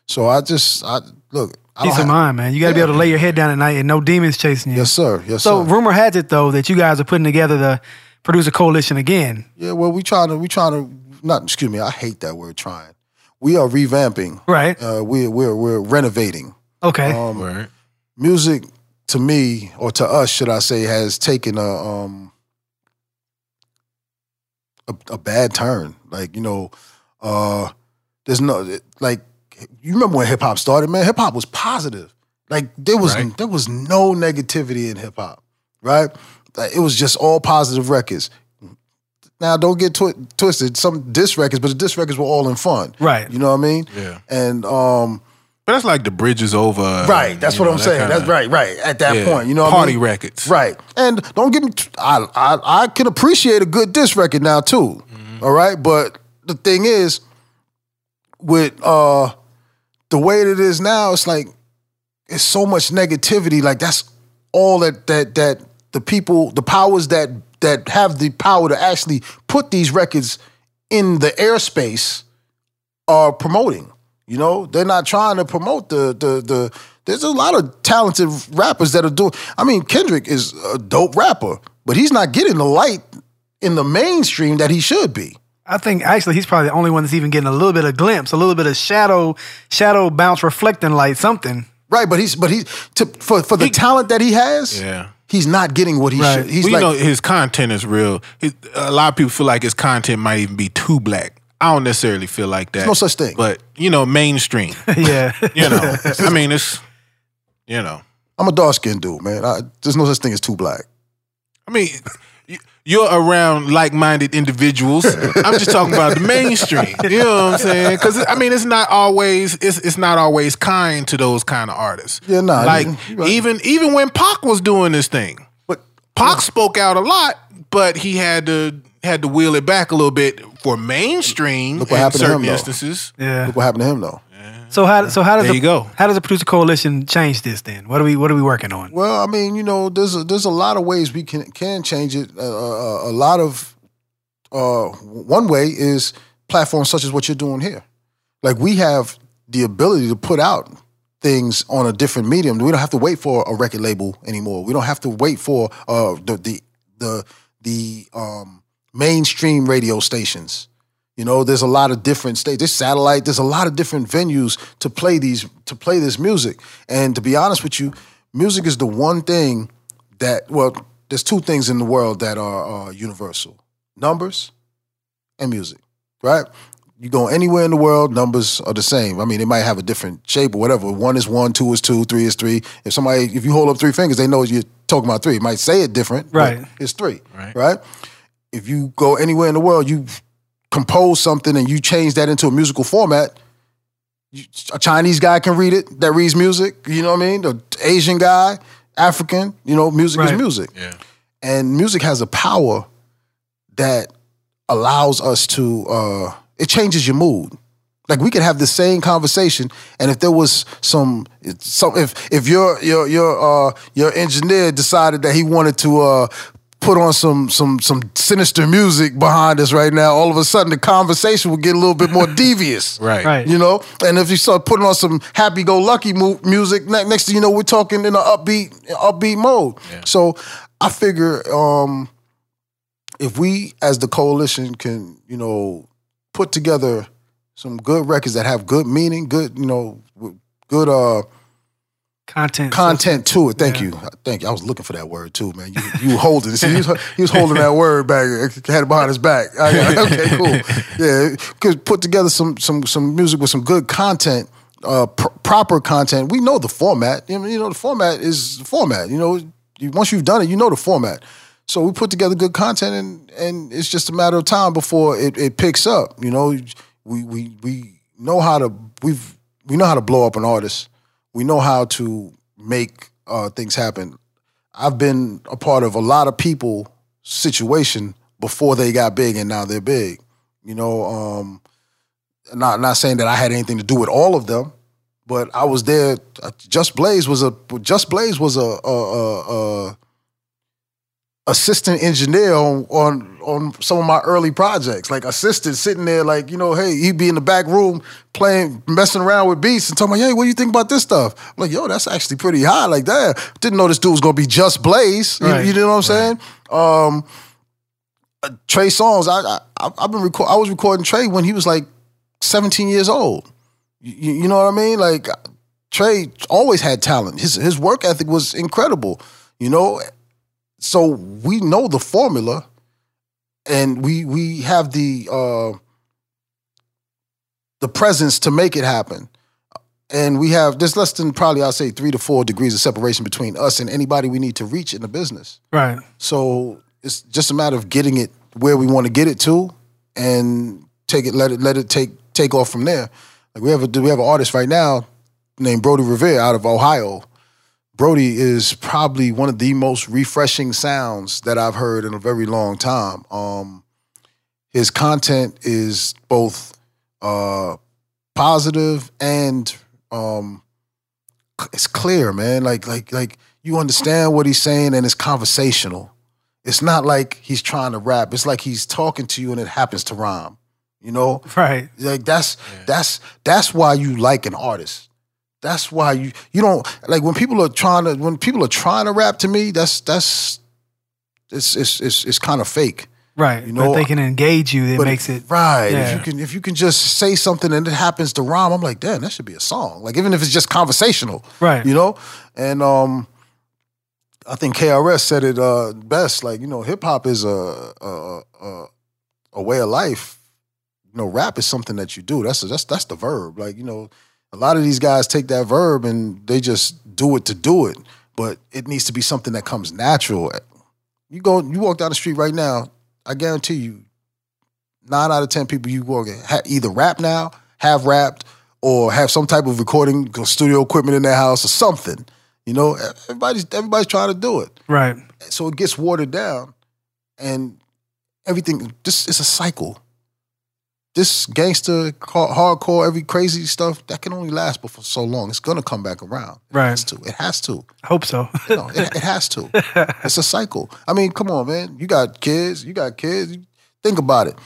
So I just I look. I don't Peace of have- mind, man. You got to be able to lay your head down at night and no demons chasing you. Yes, sir. Yes, So sir. So rumor has it though that you guys are putting together the producer coalition again. Yeah. Well, we trying to we trying to not excuse me. I hate that word. Trying. We are revamping. Right. Uh, we we're we're renovating. Okay. Um, Right. music to me or to us should i say has taken a um a, a bad turn like you know uh there's no like you remember when hip-hop started man hip-hop was positive like there was Right. there was no negativity in hip-hop right Like, it was just all positive records now don't get twi- twisted some diss records but the diss records were all in fun Right. you know what i mean Yeah. and um But that's like the bridge is over. Right, that's what know, I'm that saying. kinda- That's right, right. At that yeah, point, you know, what I party mean? records. Right, and don't get me. t- I I I can appreciate a good diss record now too. Mm-hmm. all right, but the thing is, with uh the way it is now, it's like it's so much negativity. Like that's all that that that the people, the powers that that have the power to actually put these records in the airspace are promoting. You know, they're not trying to promote the the the. There's a lot of talented rappers that are doing. I mean, Kendrick is a dope rapper, but he's not getting the light in the mainstream that he should be. I think actually he's probably the only one that's even getting a little bit of glimpse, a little bit of shadow, shadow bounce, reflecting light, something. Right, but he's but he's to, for for the talent that he has. Yeah. he's not getting what he Right. should. He's well, like, you know, his content is real. His, a lot of people feel like his content might even be too black. I don't necessarily feel like that. no such thing. But you know, mainstream. [laughs] yeah. You know, I mean, it's you know, I'm a dark skinned dude, man. I, there's no such thing as too black. I mean, y- you're around like-minded individuals. I'm just talking about the mainstream. You know what I'm saying? Because I mean, it's not always it's it's not always kind to those kind of artists. Yeah, nah, Like right. even even when Pac was doing this thing, But Pac spoke out a lot, but he had to had to wheel it back a little bit for mainstream Look what in happened to certain him, though. instances. Yeah. Look what happened to him though. So how so how does There the, you go. how does the producer coalition change this then? What are we what are we working on? Well, I mean, you know, there's a, there's a lot of ways we can can change it. Uh, uh, a lot of uh, one way is platforms such as what you're doing here. Like we have the ability to put out things on a different medium. We don't have to wait for a record label anymore. We don't have to wait for uh, the the the the um, mainstream radio stations. You know, there's a lot of different states. There's satellite. There's a lot of different venues to play these to play this music. And to be honest with you, music is the one thing that well, there's two things in the world that are uh, universal: numbers and music. Right? You go anywhere in the world, numbers are the same. I mean, they might have a different shape or whatever. One is one, two is two, three is three. If somebody, if you hold up three fingers, they know you're talking about three. It might say it different, but Right. It's three, Right. right? If you go anywhere in the world, you compose something and you change that into a musical format, you, a Chinese guy can read it that reads music. You know what I mean? The Asian guy, African. You know, music Right. is music, Yeah. and music has a power that allows us to. uh It changes your mood. Like we could have the same conversation, and if there was some, some if if your your your uh your engineer decided that he wanted to uh put on some some some sinister music behind us right now, all of a sudden the conversation would get a little bit more [laughs] devious, Right. Right. You know, and if you start putting on some happy-go-lucky mu- music, ne- next thing you know, we're talking in an upbeat upbeat mode. So I figure um if we as the coalition can, you know, put together some good records that have good meaning, good, you know, good uh Content. content to it. Thank you, thank you. I was looking for that word too, man. You you holding. See, he, was, he was holding that word back, had it behind his back. I okay, cool. [laughs] Yeah, could put together some some some music with some good content, uh, pr- proper content. We know the format. You know, you know, the format is the format. You know, once you've done it, you know the format. So we put together good content, and and it's just a matter of time before it, it picks up. You know, we we we know how to we've we know how to blow up an artist. We know how to make uh, things happen. I've been a part of a lot of people situation before they got big, and now they're big. You know, um, not not saying that I had anything to do with all of them, but I was there. Just Blaze was a Just Blaze was a, a, a, a assistant engineer on, on on some of my early projects. Like assistant sitting there, like, you know, hey, he'd be in the back room playing, messing around with beats and talking about, hey, what do you think about this stuff? I'm like, yo, that's actually pretty high. Like that. Didn't know this dude was gonna be just Blaze. You- Right. You, know what I'm saying? Um uh, Trey Songz, I, I I've been record I was recording Trey when he was like 17 years old. You, you know what I mean? Like Trey always had talent. His his work ethic was incredible. You know, so we know the formula, and we we have the uh, the presence to make it happen. And we have there's less than probably I'll say three to four degrees of separation between us and anybody we need to reach in the business. Right. So it's just a matter of getting it where we want to get it to, and take it, let it, let it take take off from there. Like we have a we have an artist right now named Brody Revere out of Ohio. Brody is probably one of the most refreshing sounds that I've heard in a very long time. Um, his content is both uh, positive and um, it's clear, man. Like like like you understand what he's saying and it's conversational. It's not like he's trying to rap. It's like he's talking to you and it happens to rhyme. You know? Right. Like that's that's that's why you like an artist. That's why you you don't like when people are trying to when people are trying to rap to me, that's that's it's it's it's, it's kind of fake. Right. You but know, if they can engage you, it makes it right. yeah. If you can if you can just say something and it happens to rhyme, I'm like, damn, that should be a song. Like even if it's just conversational. Right. You know? And um I think KRS said it uh best. Like, you know, hip hop is a a, a a way of life. You know, rap is something that you do. That's that's that's the verb. Like, you know, a lot of these guys take that verb and they just do it to do it. But it needs to be something that comes natural. You go, you walk down the street right now. I guarantee you, nine out of ten people you walk in either rap now, have rapped, or have some type of recording studio equipment in their house or something. You know, everybody's everybody's trying to do it, right. so it gets watered down, and everything. This is a cycle. This gangster, hardcore, every crazy stuff that can only last but for so long. It's gonna come back around. It Right. has to. It has to. I hope so. No, it, it has to. [laughs] It's a cycle. I mean, come on, man. You got kids. You got kids. Think about it.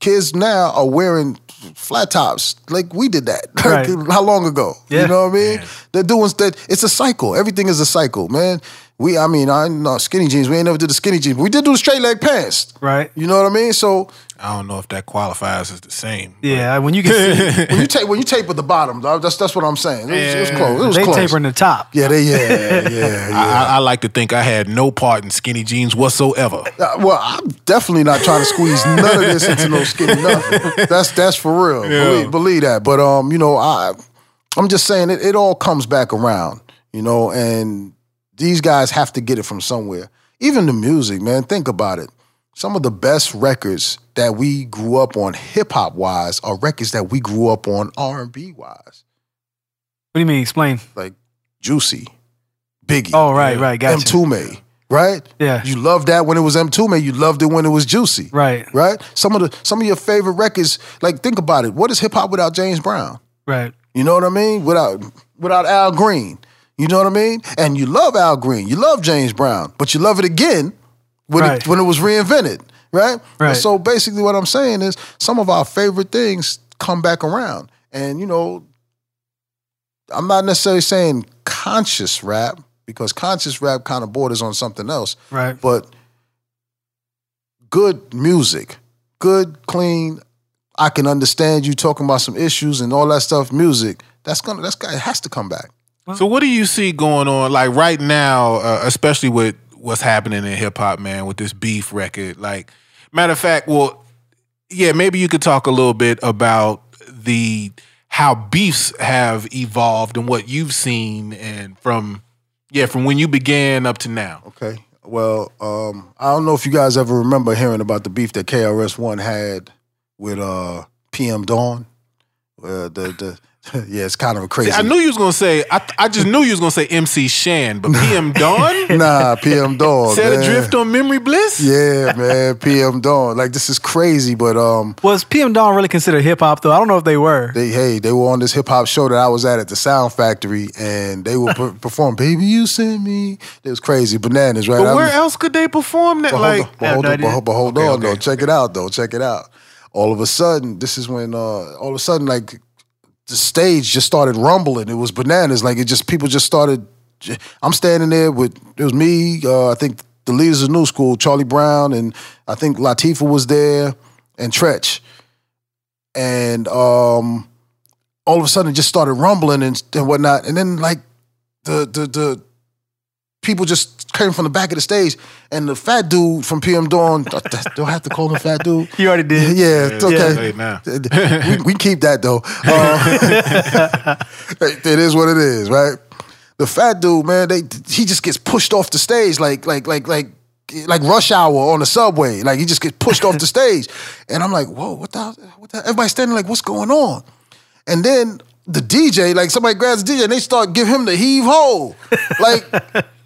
Kids now are wearing flat tops like we did that. [laughs] Right. How long ago? Yeah. You know what I mean? They're doing that. It's a cycle. Everything is a cycle, man. We, I mean, I know skinny jeans. We ain't never did the skinny jeans, but we did do the straight leg pants. right. You know what I mean? So I don't know if that qualifies as the same. Yeah. When you can [laughs] see when you tape when you tape at the bottom, that's that's what I'm saying. It was, it was close. It was they close. tapering the top. Yeah, they yeah [laughs] yeah yeah. I, I, I like to think I had no part in skinny jeans whatsoever. Uh, well, I'm definitely not trying to squeeze none of this into no skinny nothing. That's that's for real. Believe, believe that. But um, you know, I I'm just saying it, it all comes back around, you know, and these guys have to get it from somewhere. Even the music, man, think about it. Some of the best records that we grew up on hip hop wise are records that we grew up on R and B wise. What do you mean? Explain. Like Juicy, Biggie. Oh, right, right. Gotcha. M2 right? Yeah. You loved that when it was M2 You loved it when it was Juicy. Right. Right? Some of the some of your favorite records, like think about it. What is hip hop without James Brown? Right. You know what I mean? Without without Al Green. You know what I mean? And you love Al Green. You love James Brown, but you love it again when Right. it when it was reinvented. Right? Right. And so basically what I'm saying is some of our favorite things come back around. And you know, I'm not necessarily saying conscious rap, because conscious rap kind of borders on something else. Right. But good music, good, clean. I can understand you talking about some issues and all that stuff. Music that's gonna that's got it has to come back. So what do you see going on like right now, uh, especially with what's happening in hip hop, man, with this beef record? Like, matter of fact, well, yeah, maybe you could talk a little bit about the how beefs have evolved and what you've seen and from yeah from when you began up to now. Okay. Well, um, I don't know if you guys ever remember hearing about the beef that KRS One had with uh, PM Dawn. Uh, the the [laughs] yeah, it's kind of a crazy. I knew you was gonna say. I, I just knew you was gonna say MC Shan, but PM [laughs] Dawn Nah, PM Dawn. set man. adrift on memory bliss. Yeah, man, PM Dawn. Like this is crazy, but um, Was PM Dawn really considered hip hop though? I don't know if they were. they hey they were on this hip hop show that I was at at the Sound Factory, and they would per- [laughs] perform "Baby You Send Me." It was crazy, bananas, right? But I where was- else could they perform that? But like, hold on, but hold, no on, but, idea. hold- but hold Okay, on, okay. though. Check it out, though. Check it out. All of a sudden, this is when uh, all of a sudden, like the stage just started rumbling. It was bananas. Like it just people just started. I'm standing there with it was me. Uh, I think the leaders of New School, Charlie Brown, and I think Latifah was there, and Treach, and um, all of a sudden it just started rumbling and, and whatnot. And then like the the the people just came from the back of the stage, and the fat dude from PM Dawn. Do I have to call him fat dude? [laughs] You already did. Yeah, it's okay. Hey, now. [laughs] we, we keep that though. Uh, [laughs] it is what it is, right? The fat dude, man, they he just gets pushed off the stage like like like like like rush hour on the subway. Like he just gets pushed off the stage, and I'm like, whoa, what the what the? Everybody's standing like, what's going on? And then the DJ, like somebody grabs the DJ and they start give him the heave ho, like.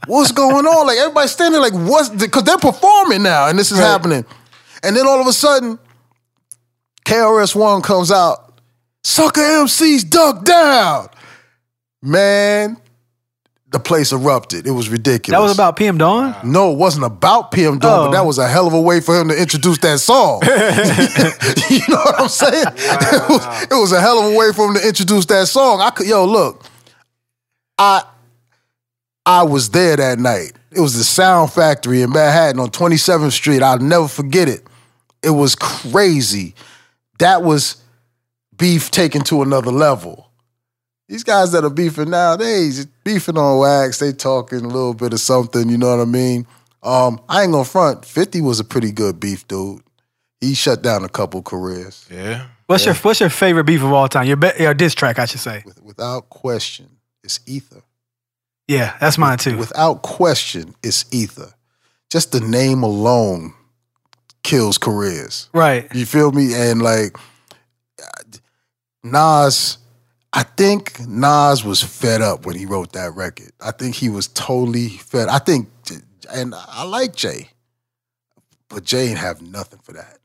What's going on? Like everybody's standing like what's because they're performing now and this is happening. And then all of a sudden, KRS One comes out, sucker MCs duck down. Man, the place erupted. It was ridiculous. That was about PM Dawn? No, it wasn't about PM Dawn, but Oh. that was a hell of a way for him to introduce that song. [laughs] [laughs] you know what I'm saying? It, was, [laughs] it was a hell of a way for him to introduce that song. I could, yo, look, I I was there that night. It was the Sound Factory in Manhattan on 27th Street. I'll never forget it. It was crazy. That was beef taken to another level. These guys that are beefing nowadays, beefing on wax, they talking a little bit of something, you know what I mean? Um, I ain't gonna front. 50 was a pretty good beef dude. He shut down a couple careers. Yeah. What's your What's your favorite beef of all time? Your be- your diss track, I should say. With, without question, it's Ether. Yeah, that's mine too. Without question, it's Ether. Just the name alone kills careers. right. You feel me? And like Nas, I think Nas was fed up when he wrote that record. I think he was totally fed. I think, and I like Jay. but Jay ain't have nothing for that.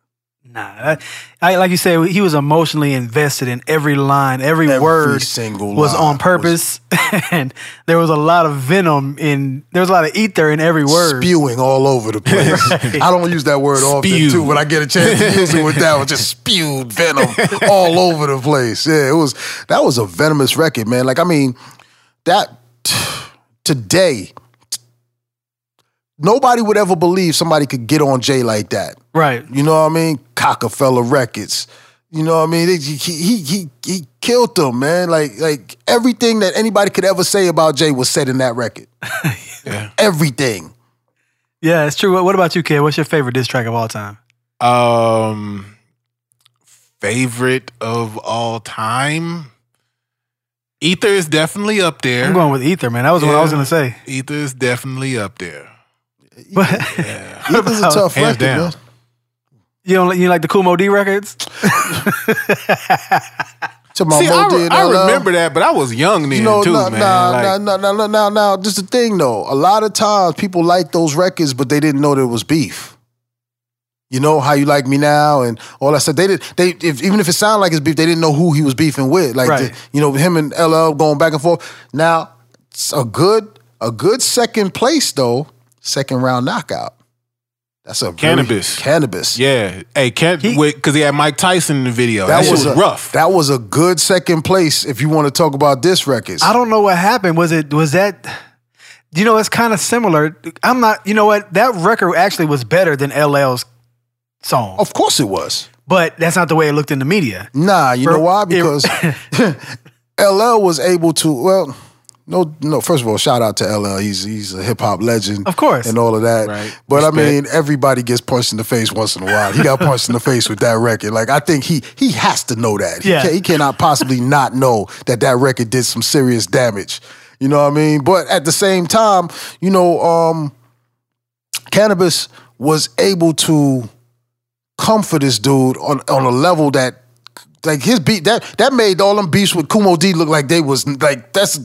Nah, that- I, like you said, he was emotionally invested in every line, every, Every word single was line on purpose, [laughs] and there was a lot of venom in. There was a lot of ether in every word. Spewing all over the place. [laughs] I don't use that word often too, but I get a chance to use it with that one. Just spewed venom [laughs] all over the place. Yeah, it was that was a venomous record, man. Like I mean, that today, nobody would ever believe somebody could get on Jay like that. Right. You know what I mean? Cockefeller Records. You know what I mean? He he he he, he killed them, man. Like like everything that anybody could ever say about Jay was said in that record. [laughs] Yeah. Everything. Yeah, it's true. What, what about you, kid? What's your favorite diss track of all time? Um, favorite of all time. Ether is definitely up there. I'm going with Ether, man. That was what I was gonna say. Ether is definitely up there. But It was a [laughs] tough Hands record, down. man. You don't you like the Kool Moe Dee records? [laughs] To my See, I, re- I remember that, but I was young then You know, too, nah, man. nah, Like, nah, nah, nah, nah, nah, nah. Just the thing though, a lot of times people like those records, but they didn't know there was beef. You know how you like me now and all that stuff. They did. They if, even if it sounded like it's beef, they didn't know who he was beefing with. Like Right. the- you know him and LL going back and forth. Now it's a good a good second place though. Second round knockout. That's a very- Canibus. Canibus. yeah. Hey, can't He- because he had Mike Tyson in the video. That, shit was, a, rough. That was a good second place if you want to talk about this records. I don't know what happened. Was it was that you know, it's kind of similar. I'm not you know what? That record actually was better than LL's song. Of course it was. But that's not the way it looked in the media. Nah, you know For- why? [laughs] it- Because [laughs] [laughs] LL was able to. Well, no, no. First of all, shout out to LL. He's he's a hip hop legend, Of course. and all of that. Right. But I mean, everybody gets punched in the face once in a while. He got punched in the face with that record. Like I think he he has to know that. He, Yeah. can't- he cannot possibly not know that that record did some serious damage. You know what I mean? But at the same time, you know, um, Canibus was able to come for this dude on on a level that like his beat that that made all them beats with Kool Moe Dee look like they was like that's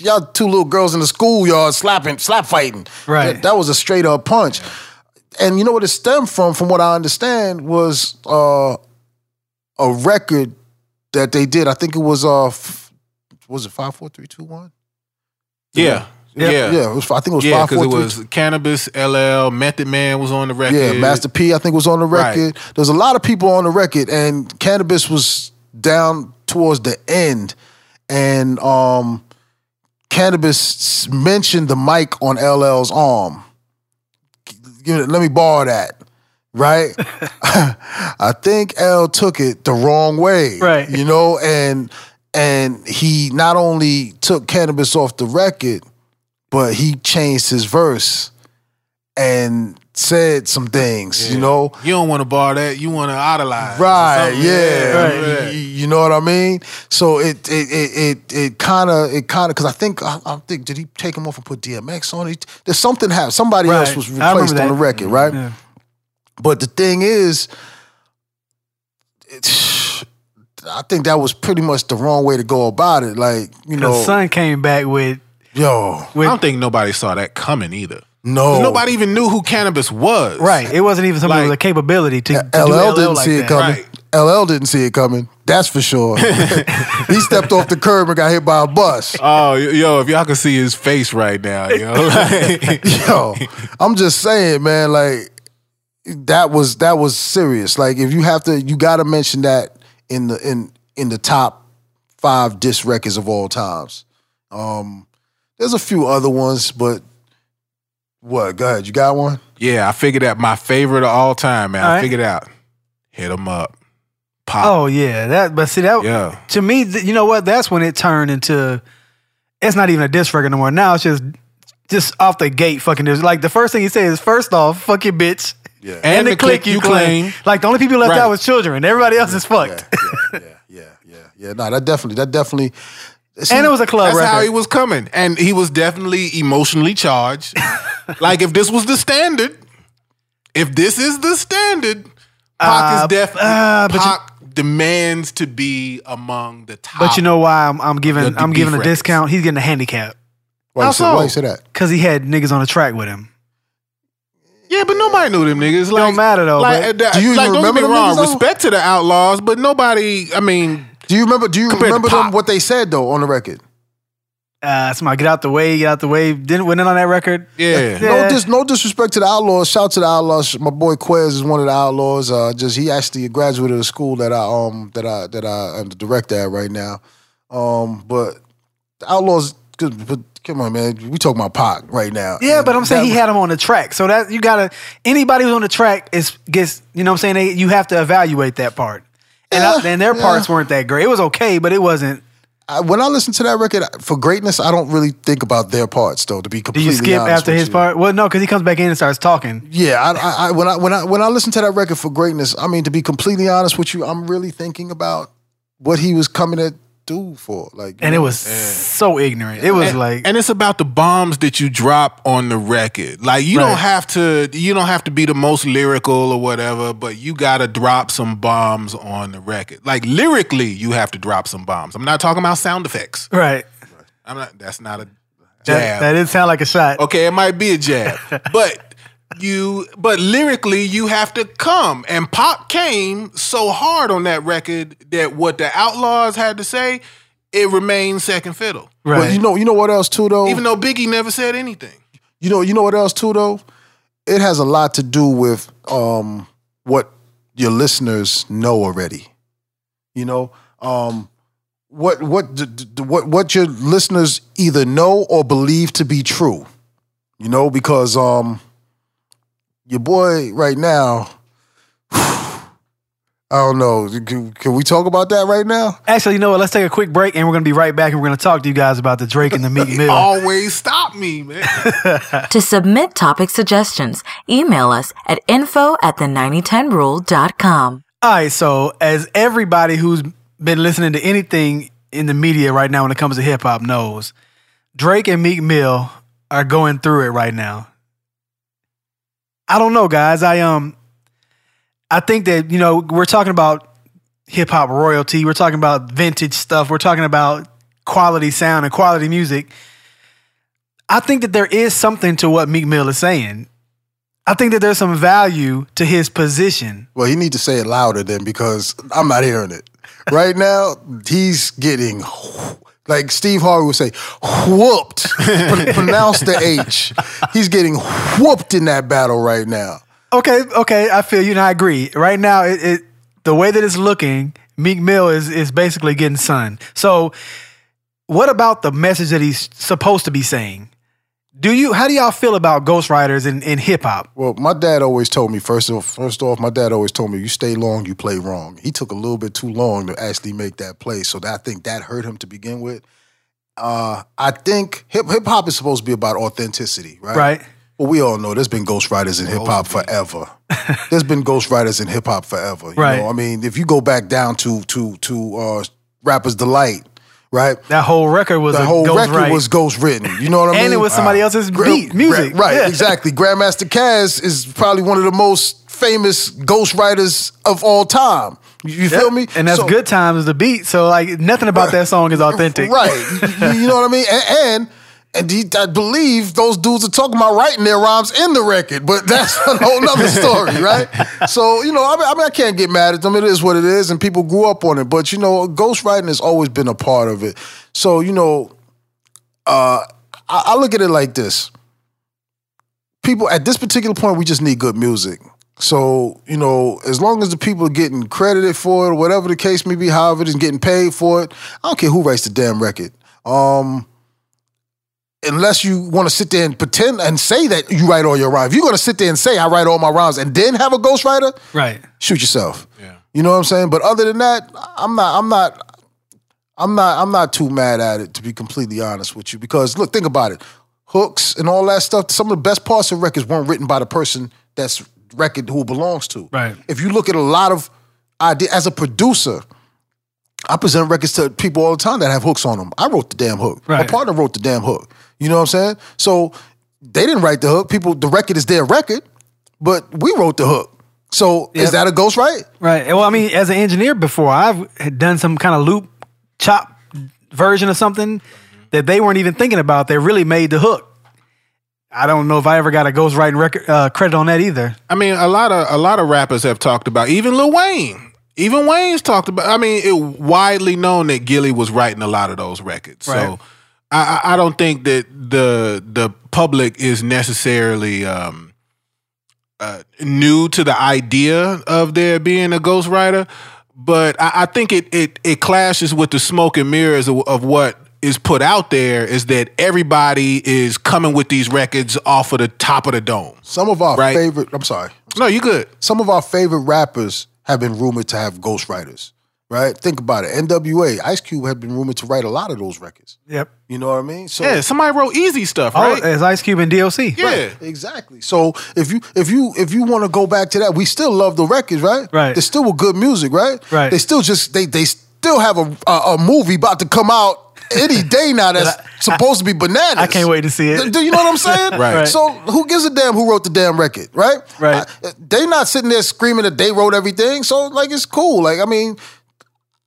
y'all two little girls in the schoolyard slapping slap fighting. Right. That, that was a straight up punch. And you know what it stemmed from, from what I understand, was uh, a record that they did. I think it was uh f- was it five, four, three, two, one? yeah. Yeah. Yeah. Yeah, it was. I think it was Yeah, five, because four, it three, was Canibus, LL, Method Man was on the record. Yeah, Master P, I think, was on the Right. record. There's a lot of people on the record, and Canibus was down towards the end, and um, Canibus mentioned the mic on LL's arm. It- Let me borrow that. Right, [laughs] [laughs] I think L took it the wrong way. Right. you know, and and he not only took Canibus off the record, but he changed his verse and said some things, you know. You don't want to bar that. You want to idolize. Right, something. yeah, Right. y- You know what I mean. So it it it it it kind of it kind of because I think I, I think did he take him off and put DMX on it? There's something happened. Somebody else was replaced on the record, right? Yeah. But the thing is, it's, I think that was pretty much the wrong way to go about it. Like you know, Cause Son came back with yo, with I don't think nobody saw that coming either. No, Nobody even knew who Canibus was. right. It wasn't even something Like- with a capability to, to LL do LL didn't like see it coming. Right. LL didn't see it coming. That's for sure. [laughs] he stepped off the curb and got hit by a bus. Oh, yo, if y'all can see his face right now, yo. Like, [laughs] Yo, I'm just saying, man. Like that was that was serious. Like if you have to, you got to mention that in the in in the top five disc records of all times. Um, there's a few other ones, but what? Go ahead. You got one? yeah, I figured out my favorite of all time, man. All I right. figured out. Hit them up. Pop. Oh yeah, that. But see that Yeah. to me, you know what? That's when it turned into. It's not even a diss record no more. Now it's just just off the gate fucking diss. Like the first thing he said is, first off, fuck your bitch. Yeah. And, the, click, you claim. Like the only people left Right. out was children. Everybody else is fucked. yeah, yeah, yeah, yeah, yeah. No, that definitely, that definitely. and it was a club That's record. how he was coming. And he was definitely emotionally charged. [laughs] like if this was the standard, if this is the standard, Pac Uh, is definitely uh, but you- Pac demands to be among the top. but you know why I'm, I'm giving I'm beef giving a discount? He's getting a handicap Why you, say, so? why you say that? because he had niggas on the track with him. Yeah, but nobody knew them niggas. Like, Don't matter, though, Like, but- uh, Do you like, even don't remember get me them wrong. niggas, though? Respect to the Outlaws, but nobody. I mean, Do you remember? Do you remember them? What they said though on the record? Uh, somebody get out the way, get out the way. Didn't win it on that record. yeah. No, dis, no disrespect to the Outlaws. Shout to the Outlaws. My boy Quez is one of the Outlaws. Uh, just he actually graduated of the school that I um that I that I am the director at right now. Um, but the Outlaws. Good, but come on, man. We talking about Pac right now. Yeah, And but I'm saying that- he had him on the track, so that you gotta anybody who's on the track is gets you know what I'm saying they, you have to evaluate that part, and I, and their yeah. parts weren't that great. It was okay, but it wasn't. I, when I listen to that record for greatness, I don't really think about their parts though. To be Do completely you skip after his you. part? Well, no, because he comes back in and starts talking. Yeah, I, I, I when I when I when I listen to that record for greatness, I mean to be completely honest with you, I'm really thinking about what he was coming to do for. Like, And it know, was so ignorant. It was and, like and it's about the bombs that you drop on the record. Like you Right. don't have to, you don't have to be the most lyrical or whatever, but you got to drop some bombs on the record. Like lyrically, you have to drop some bombs. I'm not talking about sound effects. right. I'm not. That's not a That, jab. that didn't sound like a shot. Okay, it might be a jab, [laughs] but you, but lyrically, you have to come. And Pop came so hard on that record that what the Outlaws had to say, it remained second fiddle. Right. But you know, you know what else too though. Even though Biggie never said anything. you know, you know what else too though. It has a lot to do with um what your listeners know already. You know, um, what what d- d- what what your listeners either know or believe to be true. You know, because um, your boy right now. [sighs] I don't know. Can, can we talk about that right now? Actually, you know what? Let's take a quick break, and we're gonna be right back, and we're gonna talk to you guys about the Drake and the Meek [laughs] Mill. Always stop me, man. [laughs] To submit topic suggestions, email us at info at the9010rule.com. All right, so as everybody who's been listening to anything in the media right now when it comes to hip hop knows, Drake and Meek Mill are going through it right now. I don't know, guys. I um I think that, you know, we're talking about hip hop royalty, we're talking about vintage stuff, we're talking about quality sound and quality music. I think that there is something to what Meek Mill is saying. I think that there's some value to his position. Well, he need to say it louder then because I'm not hearing it. Right now, he's getting like Steve Harvey would say, whooped. [laughs] Pro- Pronounce the H. He's getting whooped in that battle right now. Okay, okay, I feel you, and I agree. Right now, it, it the way that it's looking, Meek Mill is is basically getting sun. So, what about the message that he's supposed to be saying? Do you? How do y'all feel about ghostwriters in, in hip hop? Well, my dad always told me first off, first off, my dad always told me you stay long, you play wrong. He took a little bit too long to actually make that play, so that, I think that hurt him to begin with. Uh, I think hip hip hop is supposed to be about authenticity, right? Right. Well, we all know there's been ghostwriters in hip hop forever. [laughs] there's been ghostwriters in hip hop forever. You Right. know, I mean, if you go back down to to to uh, Rappers Delight, right? That whole record was The whole ghost record write. was ghost written. You know what I mean? and it was uh, somebody else's Gra- beat music. Gra- right, Yeah. exactly. Grandmaster Caz is probably one of the most famous ghostwriters of all time. You, feel me? And that's So- good times the beat. So like nothing about that song is authentic. [laughs] Right. you, you know what I mean? And and, and he, I believe those dudes are talking about writing their rhymes in the record, but [laughs] that's a whole nother story, right? So, you know, I mean, I can't get mad at them. It is what it is, and people grew up on it. But, you know, ghostwriting has always been a part of it. So, you know, uh, I, I look at it like this. People, at this particular point, we just need good music. So, you know, as long as the people are getting credited for it, whatever the case may be, however it is getting paid for it, I don't care who writes the damn record. Um, unless you want to sit there and pretend and say that you write all your rhymes. If you're going to sit there and say I write all my rhymes and then have a ghostwriter, Right. shoot yourself. Yeah. You know what I'm saying? But other than that, I'm not I'm not I'm not I'm not too mad at it to be completely honest with you because look, think about it. Hooks and all that stuff, some of the best parts of records weren't written by the person that's record who it belongs to. Right. If you look at a lot of idea as a producer, I present records to people all the time that have hooks on them. I wrote the damn hook. My partner wrote the damn hook. You know what I'm saying? So they didn't write the hook. People, the record is their record, but we wrote the hook. So Yep. is that a ghost right? Right. Well, I mean, as an engineer before, I've done some kind of loop chop version of something that they weren't even thinking about. They really made the hook. I don't know if I ever got a ghostwriting record uh, credit on that either. I mean, a lot of a lot of rappers have talked about even Lil Wayne. Even Wayne's talked about. I mean, it widely known that Gillie was writing a lot of those records. Right. So I, I don't think that the the public is necessarily um, uh, new to the idea of there being a ghostwriter, but I, I think it it it clashes with the smoke and mirrors of, of what is put out there is that everybody is coming with these records off of the top of the dome. Some of our Right. favorite. I'm sorry. No, you good. Some of our favorite rappers have been rumored to have ghostwriters. Right? Think about it. NWA, Ice Cube had been rumored to write a lot of those records. Yep. You know what I mean? So Yeah, somebody wrote easy stuff, Oh, right? it's Ice Cube and DLC. yeah. Exactly. So if you if you if you want to go back to that, we still love the records, right? Right. They still were good music, right? Right. They still just they they still have a a, a movie about to come out any day now that's supposed to be bananas. I can't wait to see it. Do you know what I'm saying? [laughs] Right. So who gives a damn who wrote the damn record, right? Right. I- they not sitting there screaming that they wrote everything. So like it's cool. Like I mean,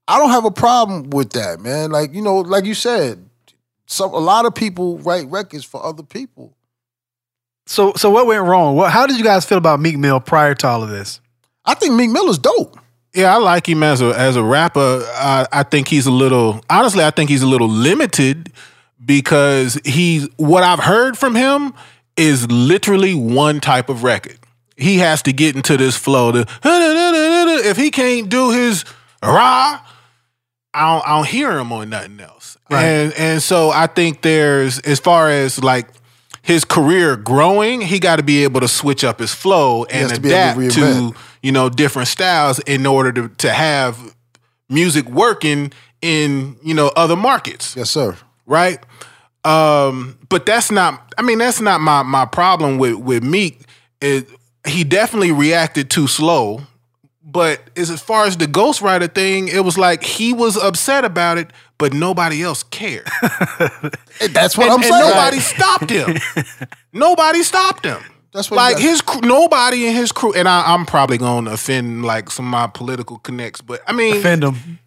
I don't have a problem with that, man. Like you know, like you said, some a lot of people write records for other people. So, so what went wrong? What, how did you guys feel about Meek Mill prior to all of this? I think Meek Mill is dope. Yeah, I like him as a as a rapper. I, I think he's a little honestly. I think he's a little limited because he's what I've heard from him is literally one type of record. He has to get into this flow. To, [laughs] if he can't do his rah, I don't, I don't hear him on nothing else. Right. And and so I think there's as far as like his career growing, he got to be able to switch up his flow and to adapt to to, you know different styles in order to to have music working in you know other markets Yes, sir. right? Um, but that's not. I mean, that's not my my problem with with Meek. It, he definitely reacted too slow. But as as far as the ghostwriter thing, it was like he was upset about it, but nobody else cared. [laughs] That's what and, I'm and saying. nobody stopped him. [laughs] nobody stopped him. That's what you like his crew, nobody in his crew, and I, I'm probably going to offend like some of my political connects, but I mean, offend him.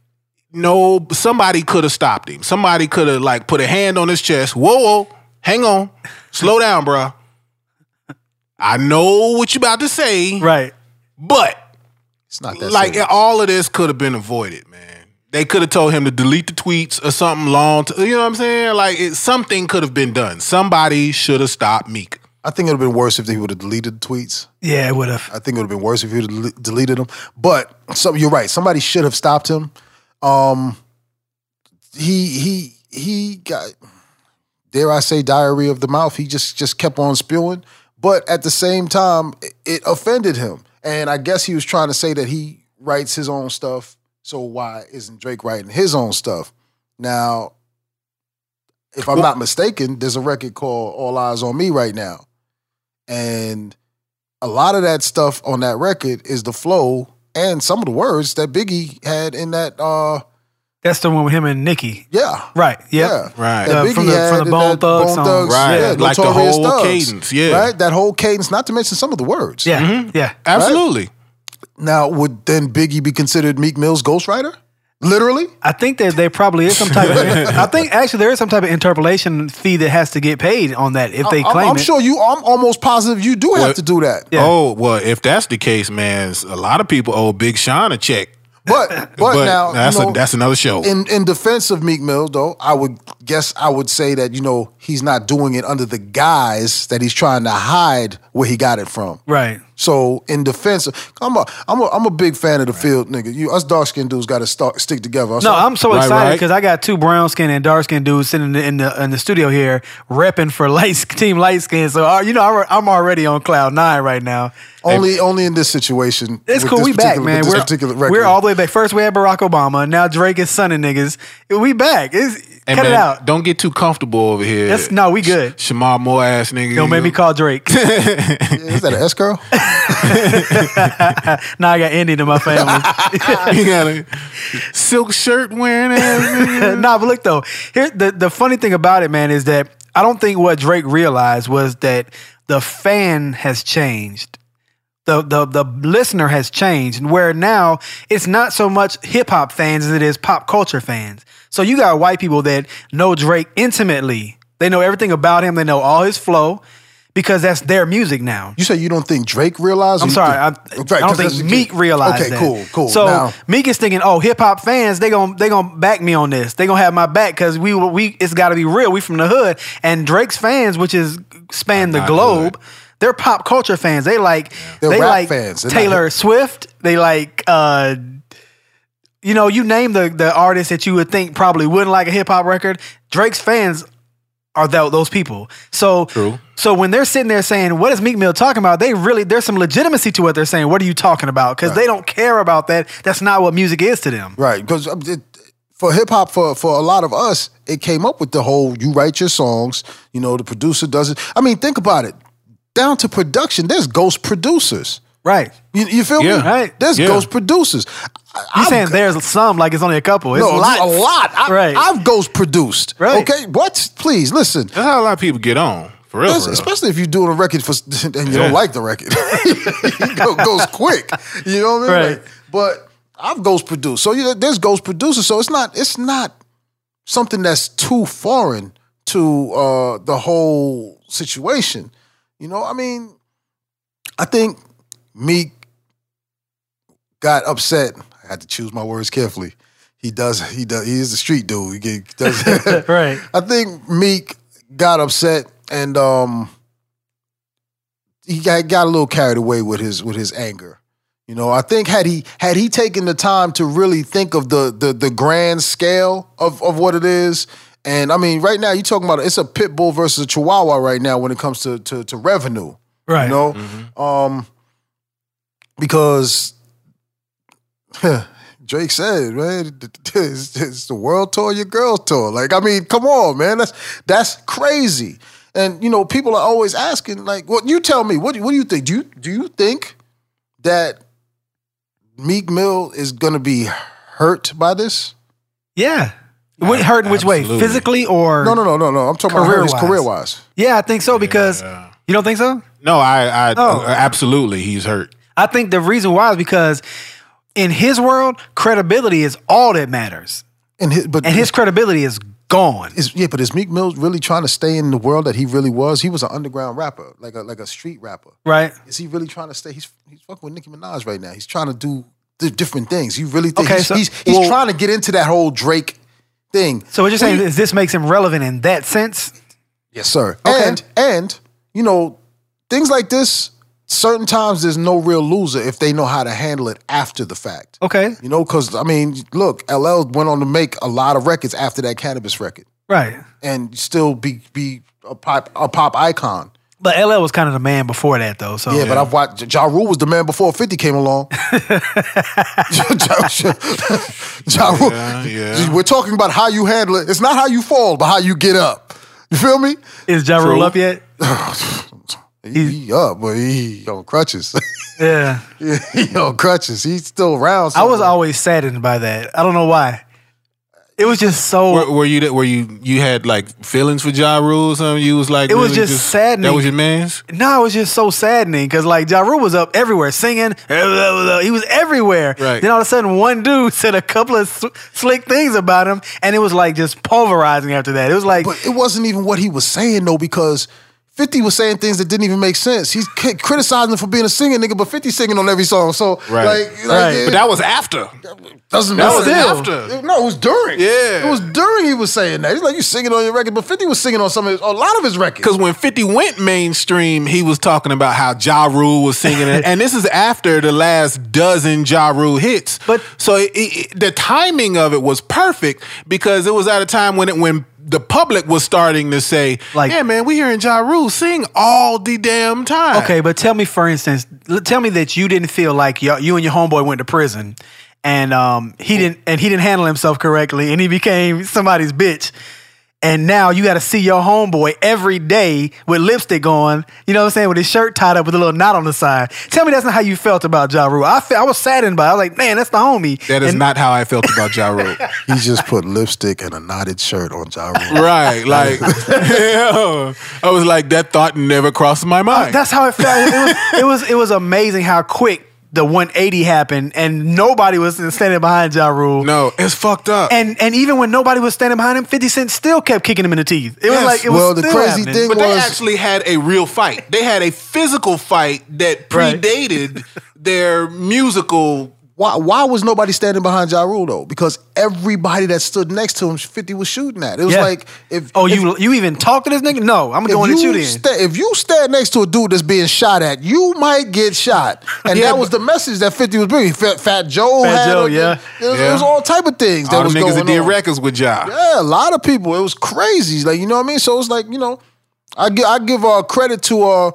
no, somebody could have stopped him. Somebody could have like put a hand on his chest. Whoa, whoa, hang on, slow down, bro. I know what you're about to say, Right. but It's not that like serious. all of this could have been avoided, man. They could have told him to delete the tweets or something long. To, you know what I'm saying? Like it, something could have been done. Somebody should have stopped Meek. I think it would have been worse if he would have deleted the tweets. Yeah, it would have. I think it would have been worse if he would have del- deleted them. But so you're right. Somebody should have stopped him. Um, he he he got dare I say diarrhea of the mouth. He just just kept on spewing. But at the same time, it, it offended him. And I guess he was trying to say that he writes his own stuff. So why isn't Drake writing his own stuff? Now, if I'm not mistaken, there's a record called All Eyes on Me right now. And a lot of that stuff on that record is the flow and some of the words that Biggie had in that uh That's the one with him and Nicki. yeah. Right. Yep. Yeah. Right. Uh, from the- from the in Bone that Thugs song. Right. yeah, Like the whole Thugs, cadence, yeah. Right? That whole cadence, not to mention some of the words. Yeah. Yeah. Absolutely. Now, would then Biggie be considered Meek Mill's ghostwriter? Literally? I think that there probably is some type of. I think actually there is some type of interpolation fee that has to get paid on that if they I'm, claim I'm it. sure you I'm almost positive you do have to do that. Yeah. Oh well, if that's the case, man, a lot of people owe Big Sean a check. But but, But now that's you know, a, that's another show. in in defense of Meek Mill, though, I would guess I would say that you know he's not doing it under the guise that he's trying to hide where he got it from. Right. So in defense, I'm a I'm a I'm a big fan of the field, nigga. You us dark skinned dudes got to stick together. No, So- I'm so Right, excited right. because I got two brown skin and dark skin dudes sitting in the, in the in the studio here repping for [laughs] light team light skin. So uh, you know I'm, I'm already on cloud nine right now. only only in this situation. It's cool. We back, man. We're, we're all the way back. First we had Barack Obama. Now Drake is sunning niggas. We back. It's, Hey, cut man, it out. Don't get too comfortable over here. That's- no, we good. Shemar Moore ass nigga. Don't make me call Drake. [laughs] Is that an S girl? now I got Indian in my family. [laughs] you got a silk shirt wearing ass [laughs] nigga. nah, but look though, here the the funny thing about it, man, is that I don't think what Drake realized was that the fan has changed. The, the the listener has changed, and where now it's not so much hip hop fans as it is pop culture fans. So you got white people that know Drake intimately. They know everything about him. They know all his flow. because that's their music now. You say you don't think Drake realized? I'm sorry, I, think- I don't think Meek realized Okay, that. cool, cool. So Now- Meek is thinking, oh, hip hop fans, they gonna they gonna back me on this. They gonna have my back because we we it's got to be real. We from the hood, and Drake's fans, which is span the globe, they're pop culture fans. They like They're they like fans. They're not Taylor hip- Swift. They like. uh you know, you name the the artists that you would think probably wouldn't like a hip hop record. Drake's fans are tho- those people. So True. so when they're sitting there saying, "What is Meek Mill talking about?" They really there's some legitimacy to what they're saying. What are you talking about? Because they don't care about that. That's not what music is to them. Right, because for hip hop, for for a lot of us, it came up with the whole you write your songs. You know, the producer does it. I mean, think about it. Down to production, there's ghost producers. Right? You, you feel Yeah. me? Right. There's Yeah. ghost producers. I- You saying there's some like it's only a couple? It's no, lots. a lot. I, Right. I've ghost produced. Right. Okay, what? Please listen. That's how a lot of people get on. For real. For real. especially if you're doing a record for [laughs] and you Yeah. don't like the record, [laughs] it goes quick. You know what I mean? Right. Like, but I've ghost produced, so you know, there's ghost producers. So it's not it's not something that's too foreign to uh, the whole situation. You know, I mean, I think Meek got upset. I had to choose my words carefully. He does. He does. He is a street dude. He does. [laughs] Right. [laughs] I think Meek got upset and um he got, got a little carried away with his with his anger. You know, I think had he had he taken the time to really think of the the the grand scale of of what it is, and I mean, right now you're talking about it's a pit bull versus a chihuahua right now when it comes to to, to revenue. Right. You know, um, because [laughs] Drake said, man, [laughs] it's, it's the world tour, your girls tour. Like, I mean, come on, man, that's that's crazy. And you know, people are always asking, like, what you tell me, what do- what do you think? Do you do you think that Meek Mill is gonna be hurt by this? Yeah. What hurt in which way? Absolutely. Physically or No, no, no, no, no. I'm talking about hurt Career-wise. career wise. Yeah, I think so because Yeah. you don't think so? No, I, I Oh. absolutely he's hurt. I think the reason why is because in his world, credibility is all that matters. And his, but And his credibility is gone. is yeah, but is Meek Mill really trying to stay in the world that he really was? He was an underground rapper, like a like a street rapper. Right? Is he really trying to stay? He's he's fucking with Nicki Minaj right now. He's trying to do the different things. You really think Okay, he's, so- he's, he's well- trying to get into that whole Drake thing? So what you're saying is this makes him relevant in that sense? Yes, sir. Okay. And and you know things like this. Certain times there's no real loser if they know how to handle it after the fact. Okay. You know, because I mean, look, LL went on to make a lot of records after that Canibus record, Right. and still be be a pop a pop icon. But LL was kind of the man before that though. So Yeah, but I've watched Ja Rule was the man before 50 came along. [laughs] [laughs] ja, ja, Ja Rule- Yeah, yeah. We're talking about how you handle it. It's not how you fall, but how you get up. You feel me? is Ja Rule up yet? [sighs] He, he up, but he on crutches. [laughs] Yeah. he on crutches. He's still around. I was always saddened by that. I don't know why. It was just so Were, were you that? Were you you had like feelings for Ja Rule or something? You was like It was really just saddening. That was your man's. No, it was just so saddening because like Ja Rule was up everywhere singing. [laughs] He was everywhere. Right. Then all of a sudden, one dude [laughs] said a couple of sl- slick things about him, and it was like just pulverizing after that. It was like, But it wasn't even what he was saying though, because 50 was saying things that didn't even make sense. He's c- criticizing him for being a singing nigga, but 50 singing on every song. So Right. like, like Right. it But that was after. doesn't That was matter. after. No, it was during. Yeah. It was during he was saying that. He's like, you singing on your record, but 50 was singing on some of his, a lot of his records. Because when 50 went mainstream, he was talking about how Ja Rule was singing it. [laughs] and this is after the last dozen Ja Rule hits. But- so it, it, the timing of it was perfect because it was at a time when it when the public was starting to say, Like- yeah, man, we hearing Ja Rule sing all the damn time. okay, but tell me, for instance, tell me that you didn't feel like y- you and your homeboy went to prison, and um, he didn't, and he didn't handle himself correctly, and he became somebody's bitch. And now you got to see your homeboy every day with lipstick on, you know what I'm saying, with his shirt tied up with a little knot on the side. Tell me that's not how you felt about Ja Rule. I, fe- I was saddened by it. I was like, man, that's the homie. That is And- not how I felt about Ja Rule. [laughs] He just put lipstick and a knotted shirt on Ja Rule. right. Like, [laughs] [laughs] yeah. I was like, that thought never crossed my uh, mind. That's how it felt. It was, it was it was amazing how quick the 180 happened and nobody was standing behind Ja Rule. No, it's fucked up. And and even when nobody was standing behind him, 50 Cent still kept kicking him in the teeth. It was like it was the still crazy happening. thing but they actually had a real fight. They had a physical fight that Right. predated [laughs] their musical. Why, why was nobody standing behind Ja Rule though? Because everybody that stood next to him, 50 was shooting at. It was Yeah. like if Oh, if, you you even talk to this nigga? No, I'm if going at you then. sta- if you stand next to a dude that's being shot at, you might get shot. [laughs] And Yeah, that was the message that 50 was bringing. Fat, Fat Joe Fat had Joe, it. yeah. It was, Yeah. it was all type of things that All was the niggas going that did on. records with Ja. Yeah, a lot of people. It was crazy. Like you know what I mean. So it's like you know, I give I give uh, credit to uh,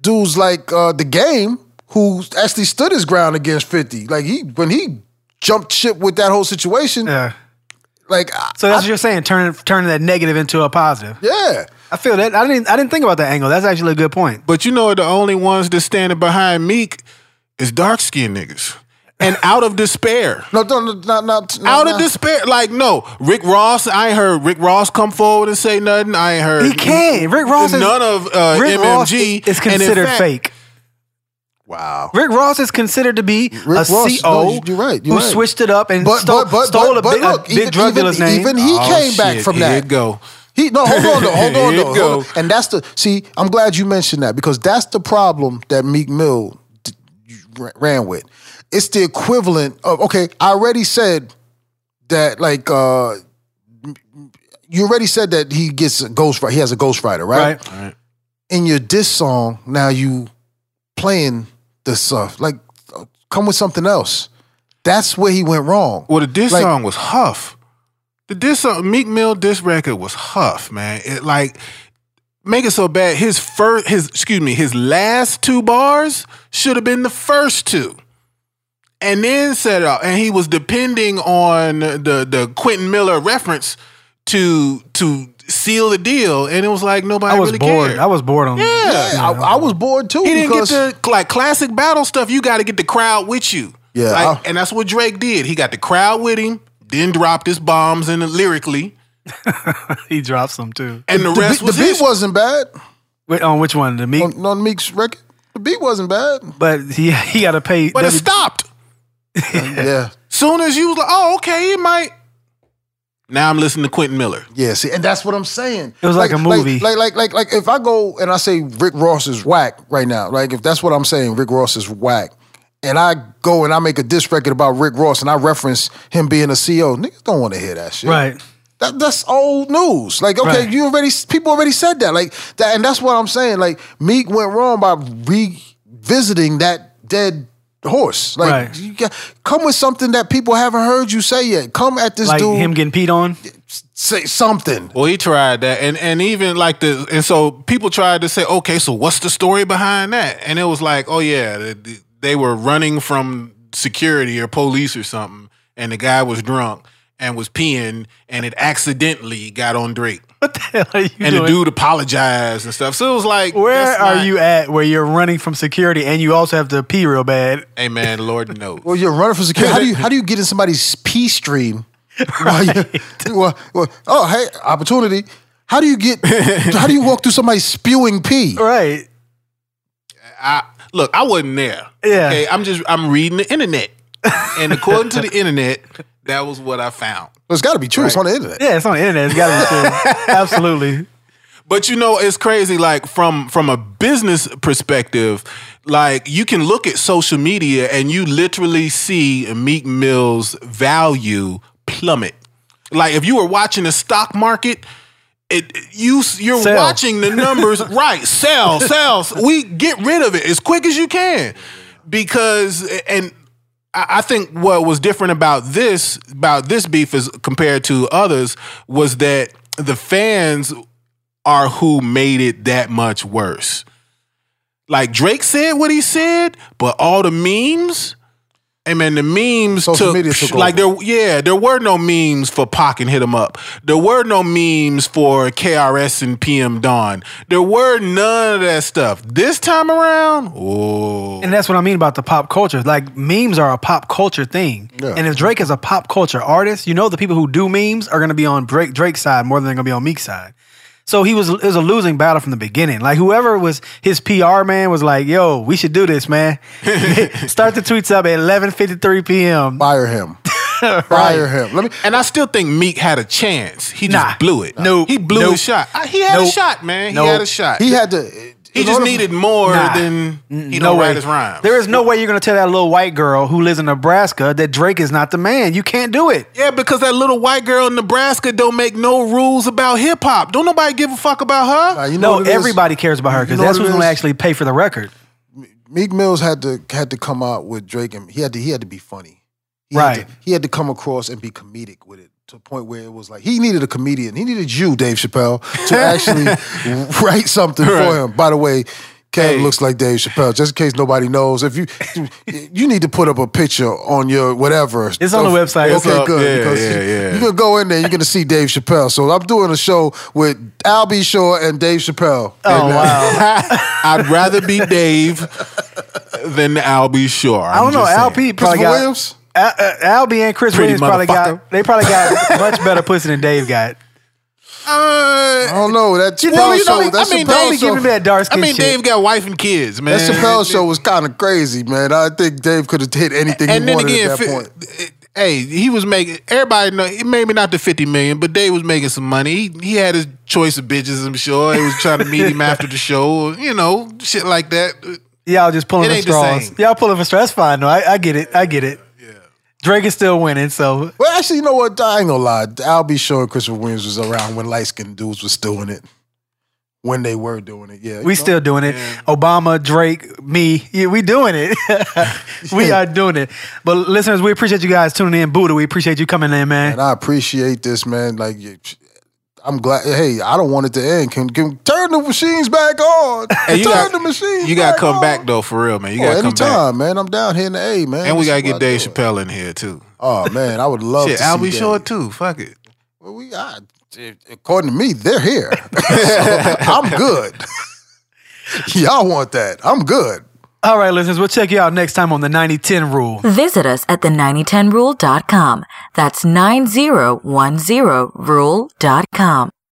dudes like uh, the Game who actually stood his ground against Fifty. Like he when he jumped ship with that whole situation. Yeah. Like So that's what you're saying, turning turning that negative into a positive. yeah, I feel that. I didn't I didn't think about that angle. That's actually a good point. But you know, the only ones that standing behind Meek is dark skinned niggas. And [laughs] out of despair. no, no, no, not not Out not, of despair. Like, no. Rick Ross, I ain't heard Rick Ross come forward and say nothing. I ain't heard. He can't. Rick Ross is None of uh, Rick Ross MMG. is And in considered fact- fake. Wow. Rick Ross is considered to be Rick a Ross, CO no, you're right, you're who right. switched it up and But stole, but but stole but, a big, look, a big even, drug even, dealer's name. even he Oh, came back from Here that. it go. He no, hold on though, hold [laughs] on though, hold on. go. And that's the see. I'm glad you mentioned that because that's the problem that Meek Mill d- ran with. It's the equivalent of okay. I already said that like uh you already said that he gets a ghost. He has a ghostwriter, right? right. In your diss song, now you playing the stuff like come with something else. That's where he went wrong. Well, the diss Like- song was Huff. The diss song, Meek Mill diss record was Huff, man. It like make it so bad. His first, his excuse me, his last two bars should have been the first two, and then set up. And he was depending on the the Quentin Miller reference to to seal the deal. And it was like nobody I was really bored. cared. I was bored on. yeah. Yeah, I, I was bored too He didn't get the like classic battle stuff. You got to get the crowd with you. Yeah, Like, I- and that's what Drake did. He got the crowd with him, then dropped his bombs and the lyrically, [laughs] He dropped some too. and the, the, rest the was beat history. wasn't bad Wait, on which one? The Meek, on, on Meek's record. The beat wasn't bad. but he he got to pay. but it stopped. [laughs] Yeah, Soon as you was like, oh, okay, it might. Now I'm listening to Quentin Miller. yeah. See, and that's what I'm saying. It was like a movie. Like, like, like, like, if I go and I say Rick Ross is whack right now, like if that's what I'm saying, Rick Ross is whack, and I go and I make a diss record about Rick Ross and I reference him being a CEO, niggas don't want to hear that shit. right. That, that's old news. Like, okay, Right. you already people already said that. Like that, and that's what I'm saying. Like Meek went wrong by revisiting that dead horse. Like, Right. you got, come with something that people haven't heard you say yet. Come at this Like dude, him getting peed on. say something. Well, he tried that, and and even like the and so people tried to say, okay, so what's the story behind that? And it was like, oh yeah, they, they were running from security or police or something, and the guy was drunk and was peeing, and it accidentally got on Drake, [laughs] What the hell are you doing? and doing? the dude apologized and stuff. So it was like, Where are not- you at where you're running from security and you also have to pee real bad? Hey man, Lord knows. Well, you're running from security. How do you [laughs] how do you get in somebody's pee stream? [laughs] while well, well, oh, hey, opportunity. How do you get? how do you walk through somebody spewing pee? Right. I look, I wasn't there. Yeah. Okay, I'm just I'm reading the internet, and according to the internet, that was what I found. Well, it's got to be true. It's on the internet. Yeah, it's on the internet. It's got to be true. [laughs] Absolutely. But you know, it's crazy. Like from from a business perspective, like you can look at social media and you literally see Meek Mill's value plummet. Like if you were watching the stock market, it you you're Sell. watching the numbers [laughs] right. Sell, sell. We get rid of it as quick as you can because and. I think what was different about this about this beef is compared to others was that the fans are who made it that much worse. Like Drake said what he said, but all the memes, hey man, the memes Social took, media took like there, yeah, there were no memes for Pac and Hit 'Em Up. There were no memes for KRS and PM Dawn. There were none of that stuff. This time around, oh, And that's what I mean about the pop culture. Like memes are a pop culture thing. Yeah. And if Drake is a pop culture artist, you know the people who do memes are going to be on Drake Drake's side more than they're going to be on Meek's side. So he was it was a losing battle from the beginning. Like whoever was his PR man was like, "Yo, we should do this, man." [laughs] [laughs] Start the tweets up at 11:53 p.m. Fire him. [laughs] Fire him. Let me. And I still think Meek had a chance. He just Nah. blew it. Nope. He blew Nope. his shot. He had a shot, man. He had a shot. He had to. He just needed more Nah. than he no way. write his rhymes. There is no way you're gonna tell that little white girl who lives in Nebraska that Drake is not the man. You can't do it. yeah, because that little white girl in Nebraska don't make no rules about hip hop. Don't nobody give a fuck about her. Nah, you know No, what it is? everybody cares about her You because know that's who's gonna actually pay for the record. Meek Mills had to had to come out with Drake, and he had to he had to be funny. He Right. Had to, he had to come across and be comedic with it to a point where it was like he needed a comedian. He needed you, Dave Chappelle, to [laughs] actually write something for him. By the way. Kev Hey. looks like Dave Chappelle. Just in case nobody knows, if you you need to put up a picture on your whatever. It's on the website. Okay, good. Yeah, because yeah, yeah. You're gonna go in there. You're gonna see Dave Chappelle. So I'm doing a show with Al B. Sure and Dave Chappelle. Oh And, uh, wow! [laughs] I'd rather be Dave than Al B. Sure. I don't know. Al P probably Williams? Al, uh, Al B. and Chris Pretty Williams probably got. They probably got [laughs] much better pussy than Dave got. I don't know. That You Chappelle know, you know, show. That I mean, Chappelle Don't show. giving me that dark I mean, shit. Dave got wife and kids, man. That Chappelle show was kind of crazy, man. I think Dave could have hit anything and he then wanted again, at that fi- point. it- hey, he was making everybody know maybe not the fifty million, but Dave was making some money. He, he had his choice of bitches. I'm sure he was trying to meet him [laughs] after the show, you know, shit like that. Y'all just pulling It for ain't the straws. same. Y'all pulling for straws. That's fine. though. I, I get it. I get it. Yeah. Drake is still winning, so Well, actually, you know what? I ain't gonna lie. Al B. Sure Christopher Williams was around when light skinned dudes was doing it. When they were doing it, yeah. we still doing it. Obama, Drake, me, yeah, we doing it. [laughs] we are doing it. But listeners, we appreciate you guys tuning in. Buddha, we appreciate you coming in, man. And I appreciate this, man. Like, you- I'm glad. Hey, I don't want it to end. Can, can turn the machines back on? [laughs] You turn got the machines. you got to come on. back though, for real, man. You Oh, got to come back. man. I'm down here in the A, man. And we got to get Dave. Chappelle in here too. Oh man, I would love Shit, to see Shore Dave. too. Fuck it. Well, we, I, according to me, they're here. [laughs] So, I'm good. [laughs] Y'all want that? I'm good. All right, listeners, we'll check you out next time on the 90-10 rule. Visit us at the9010rule.com. That's 9010rule.com.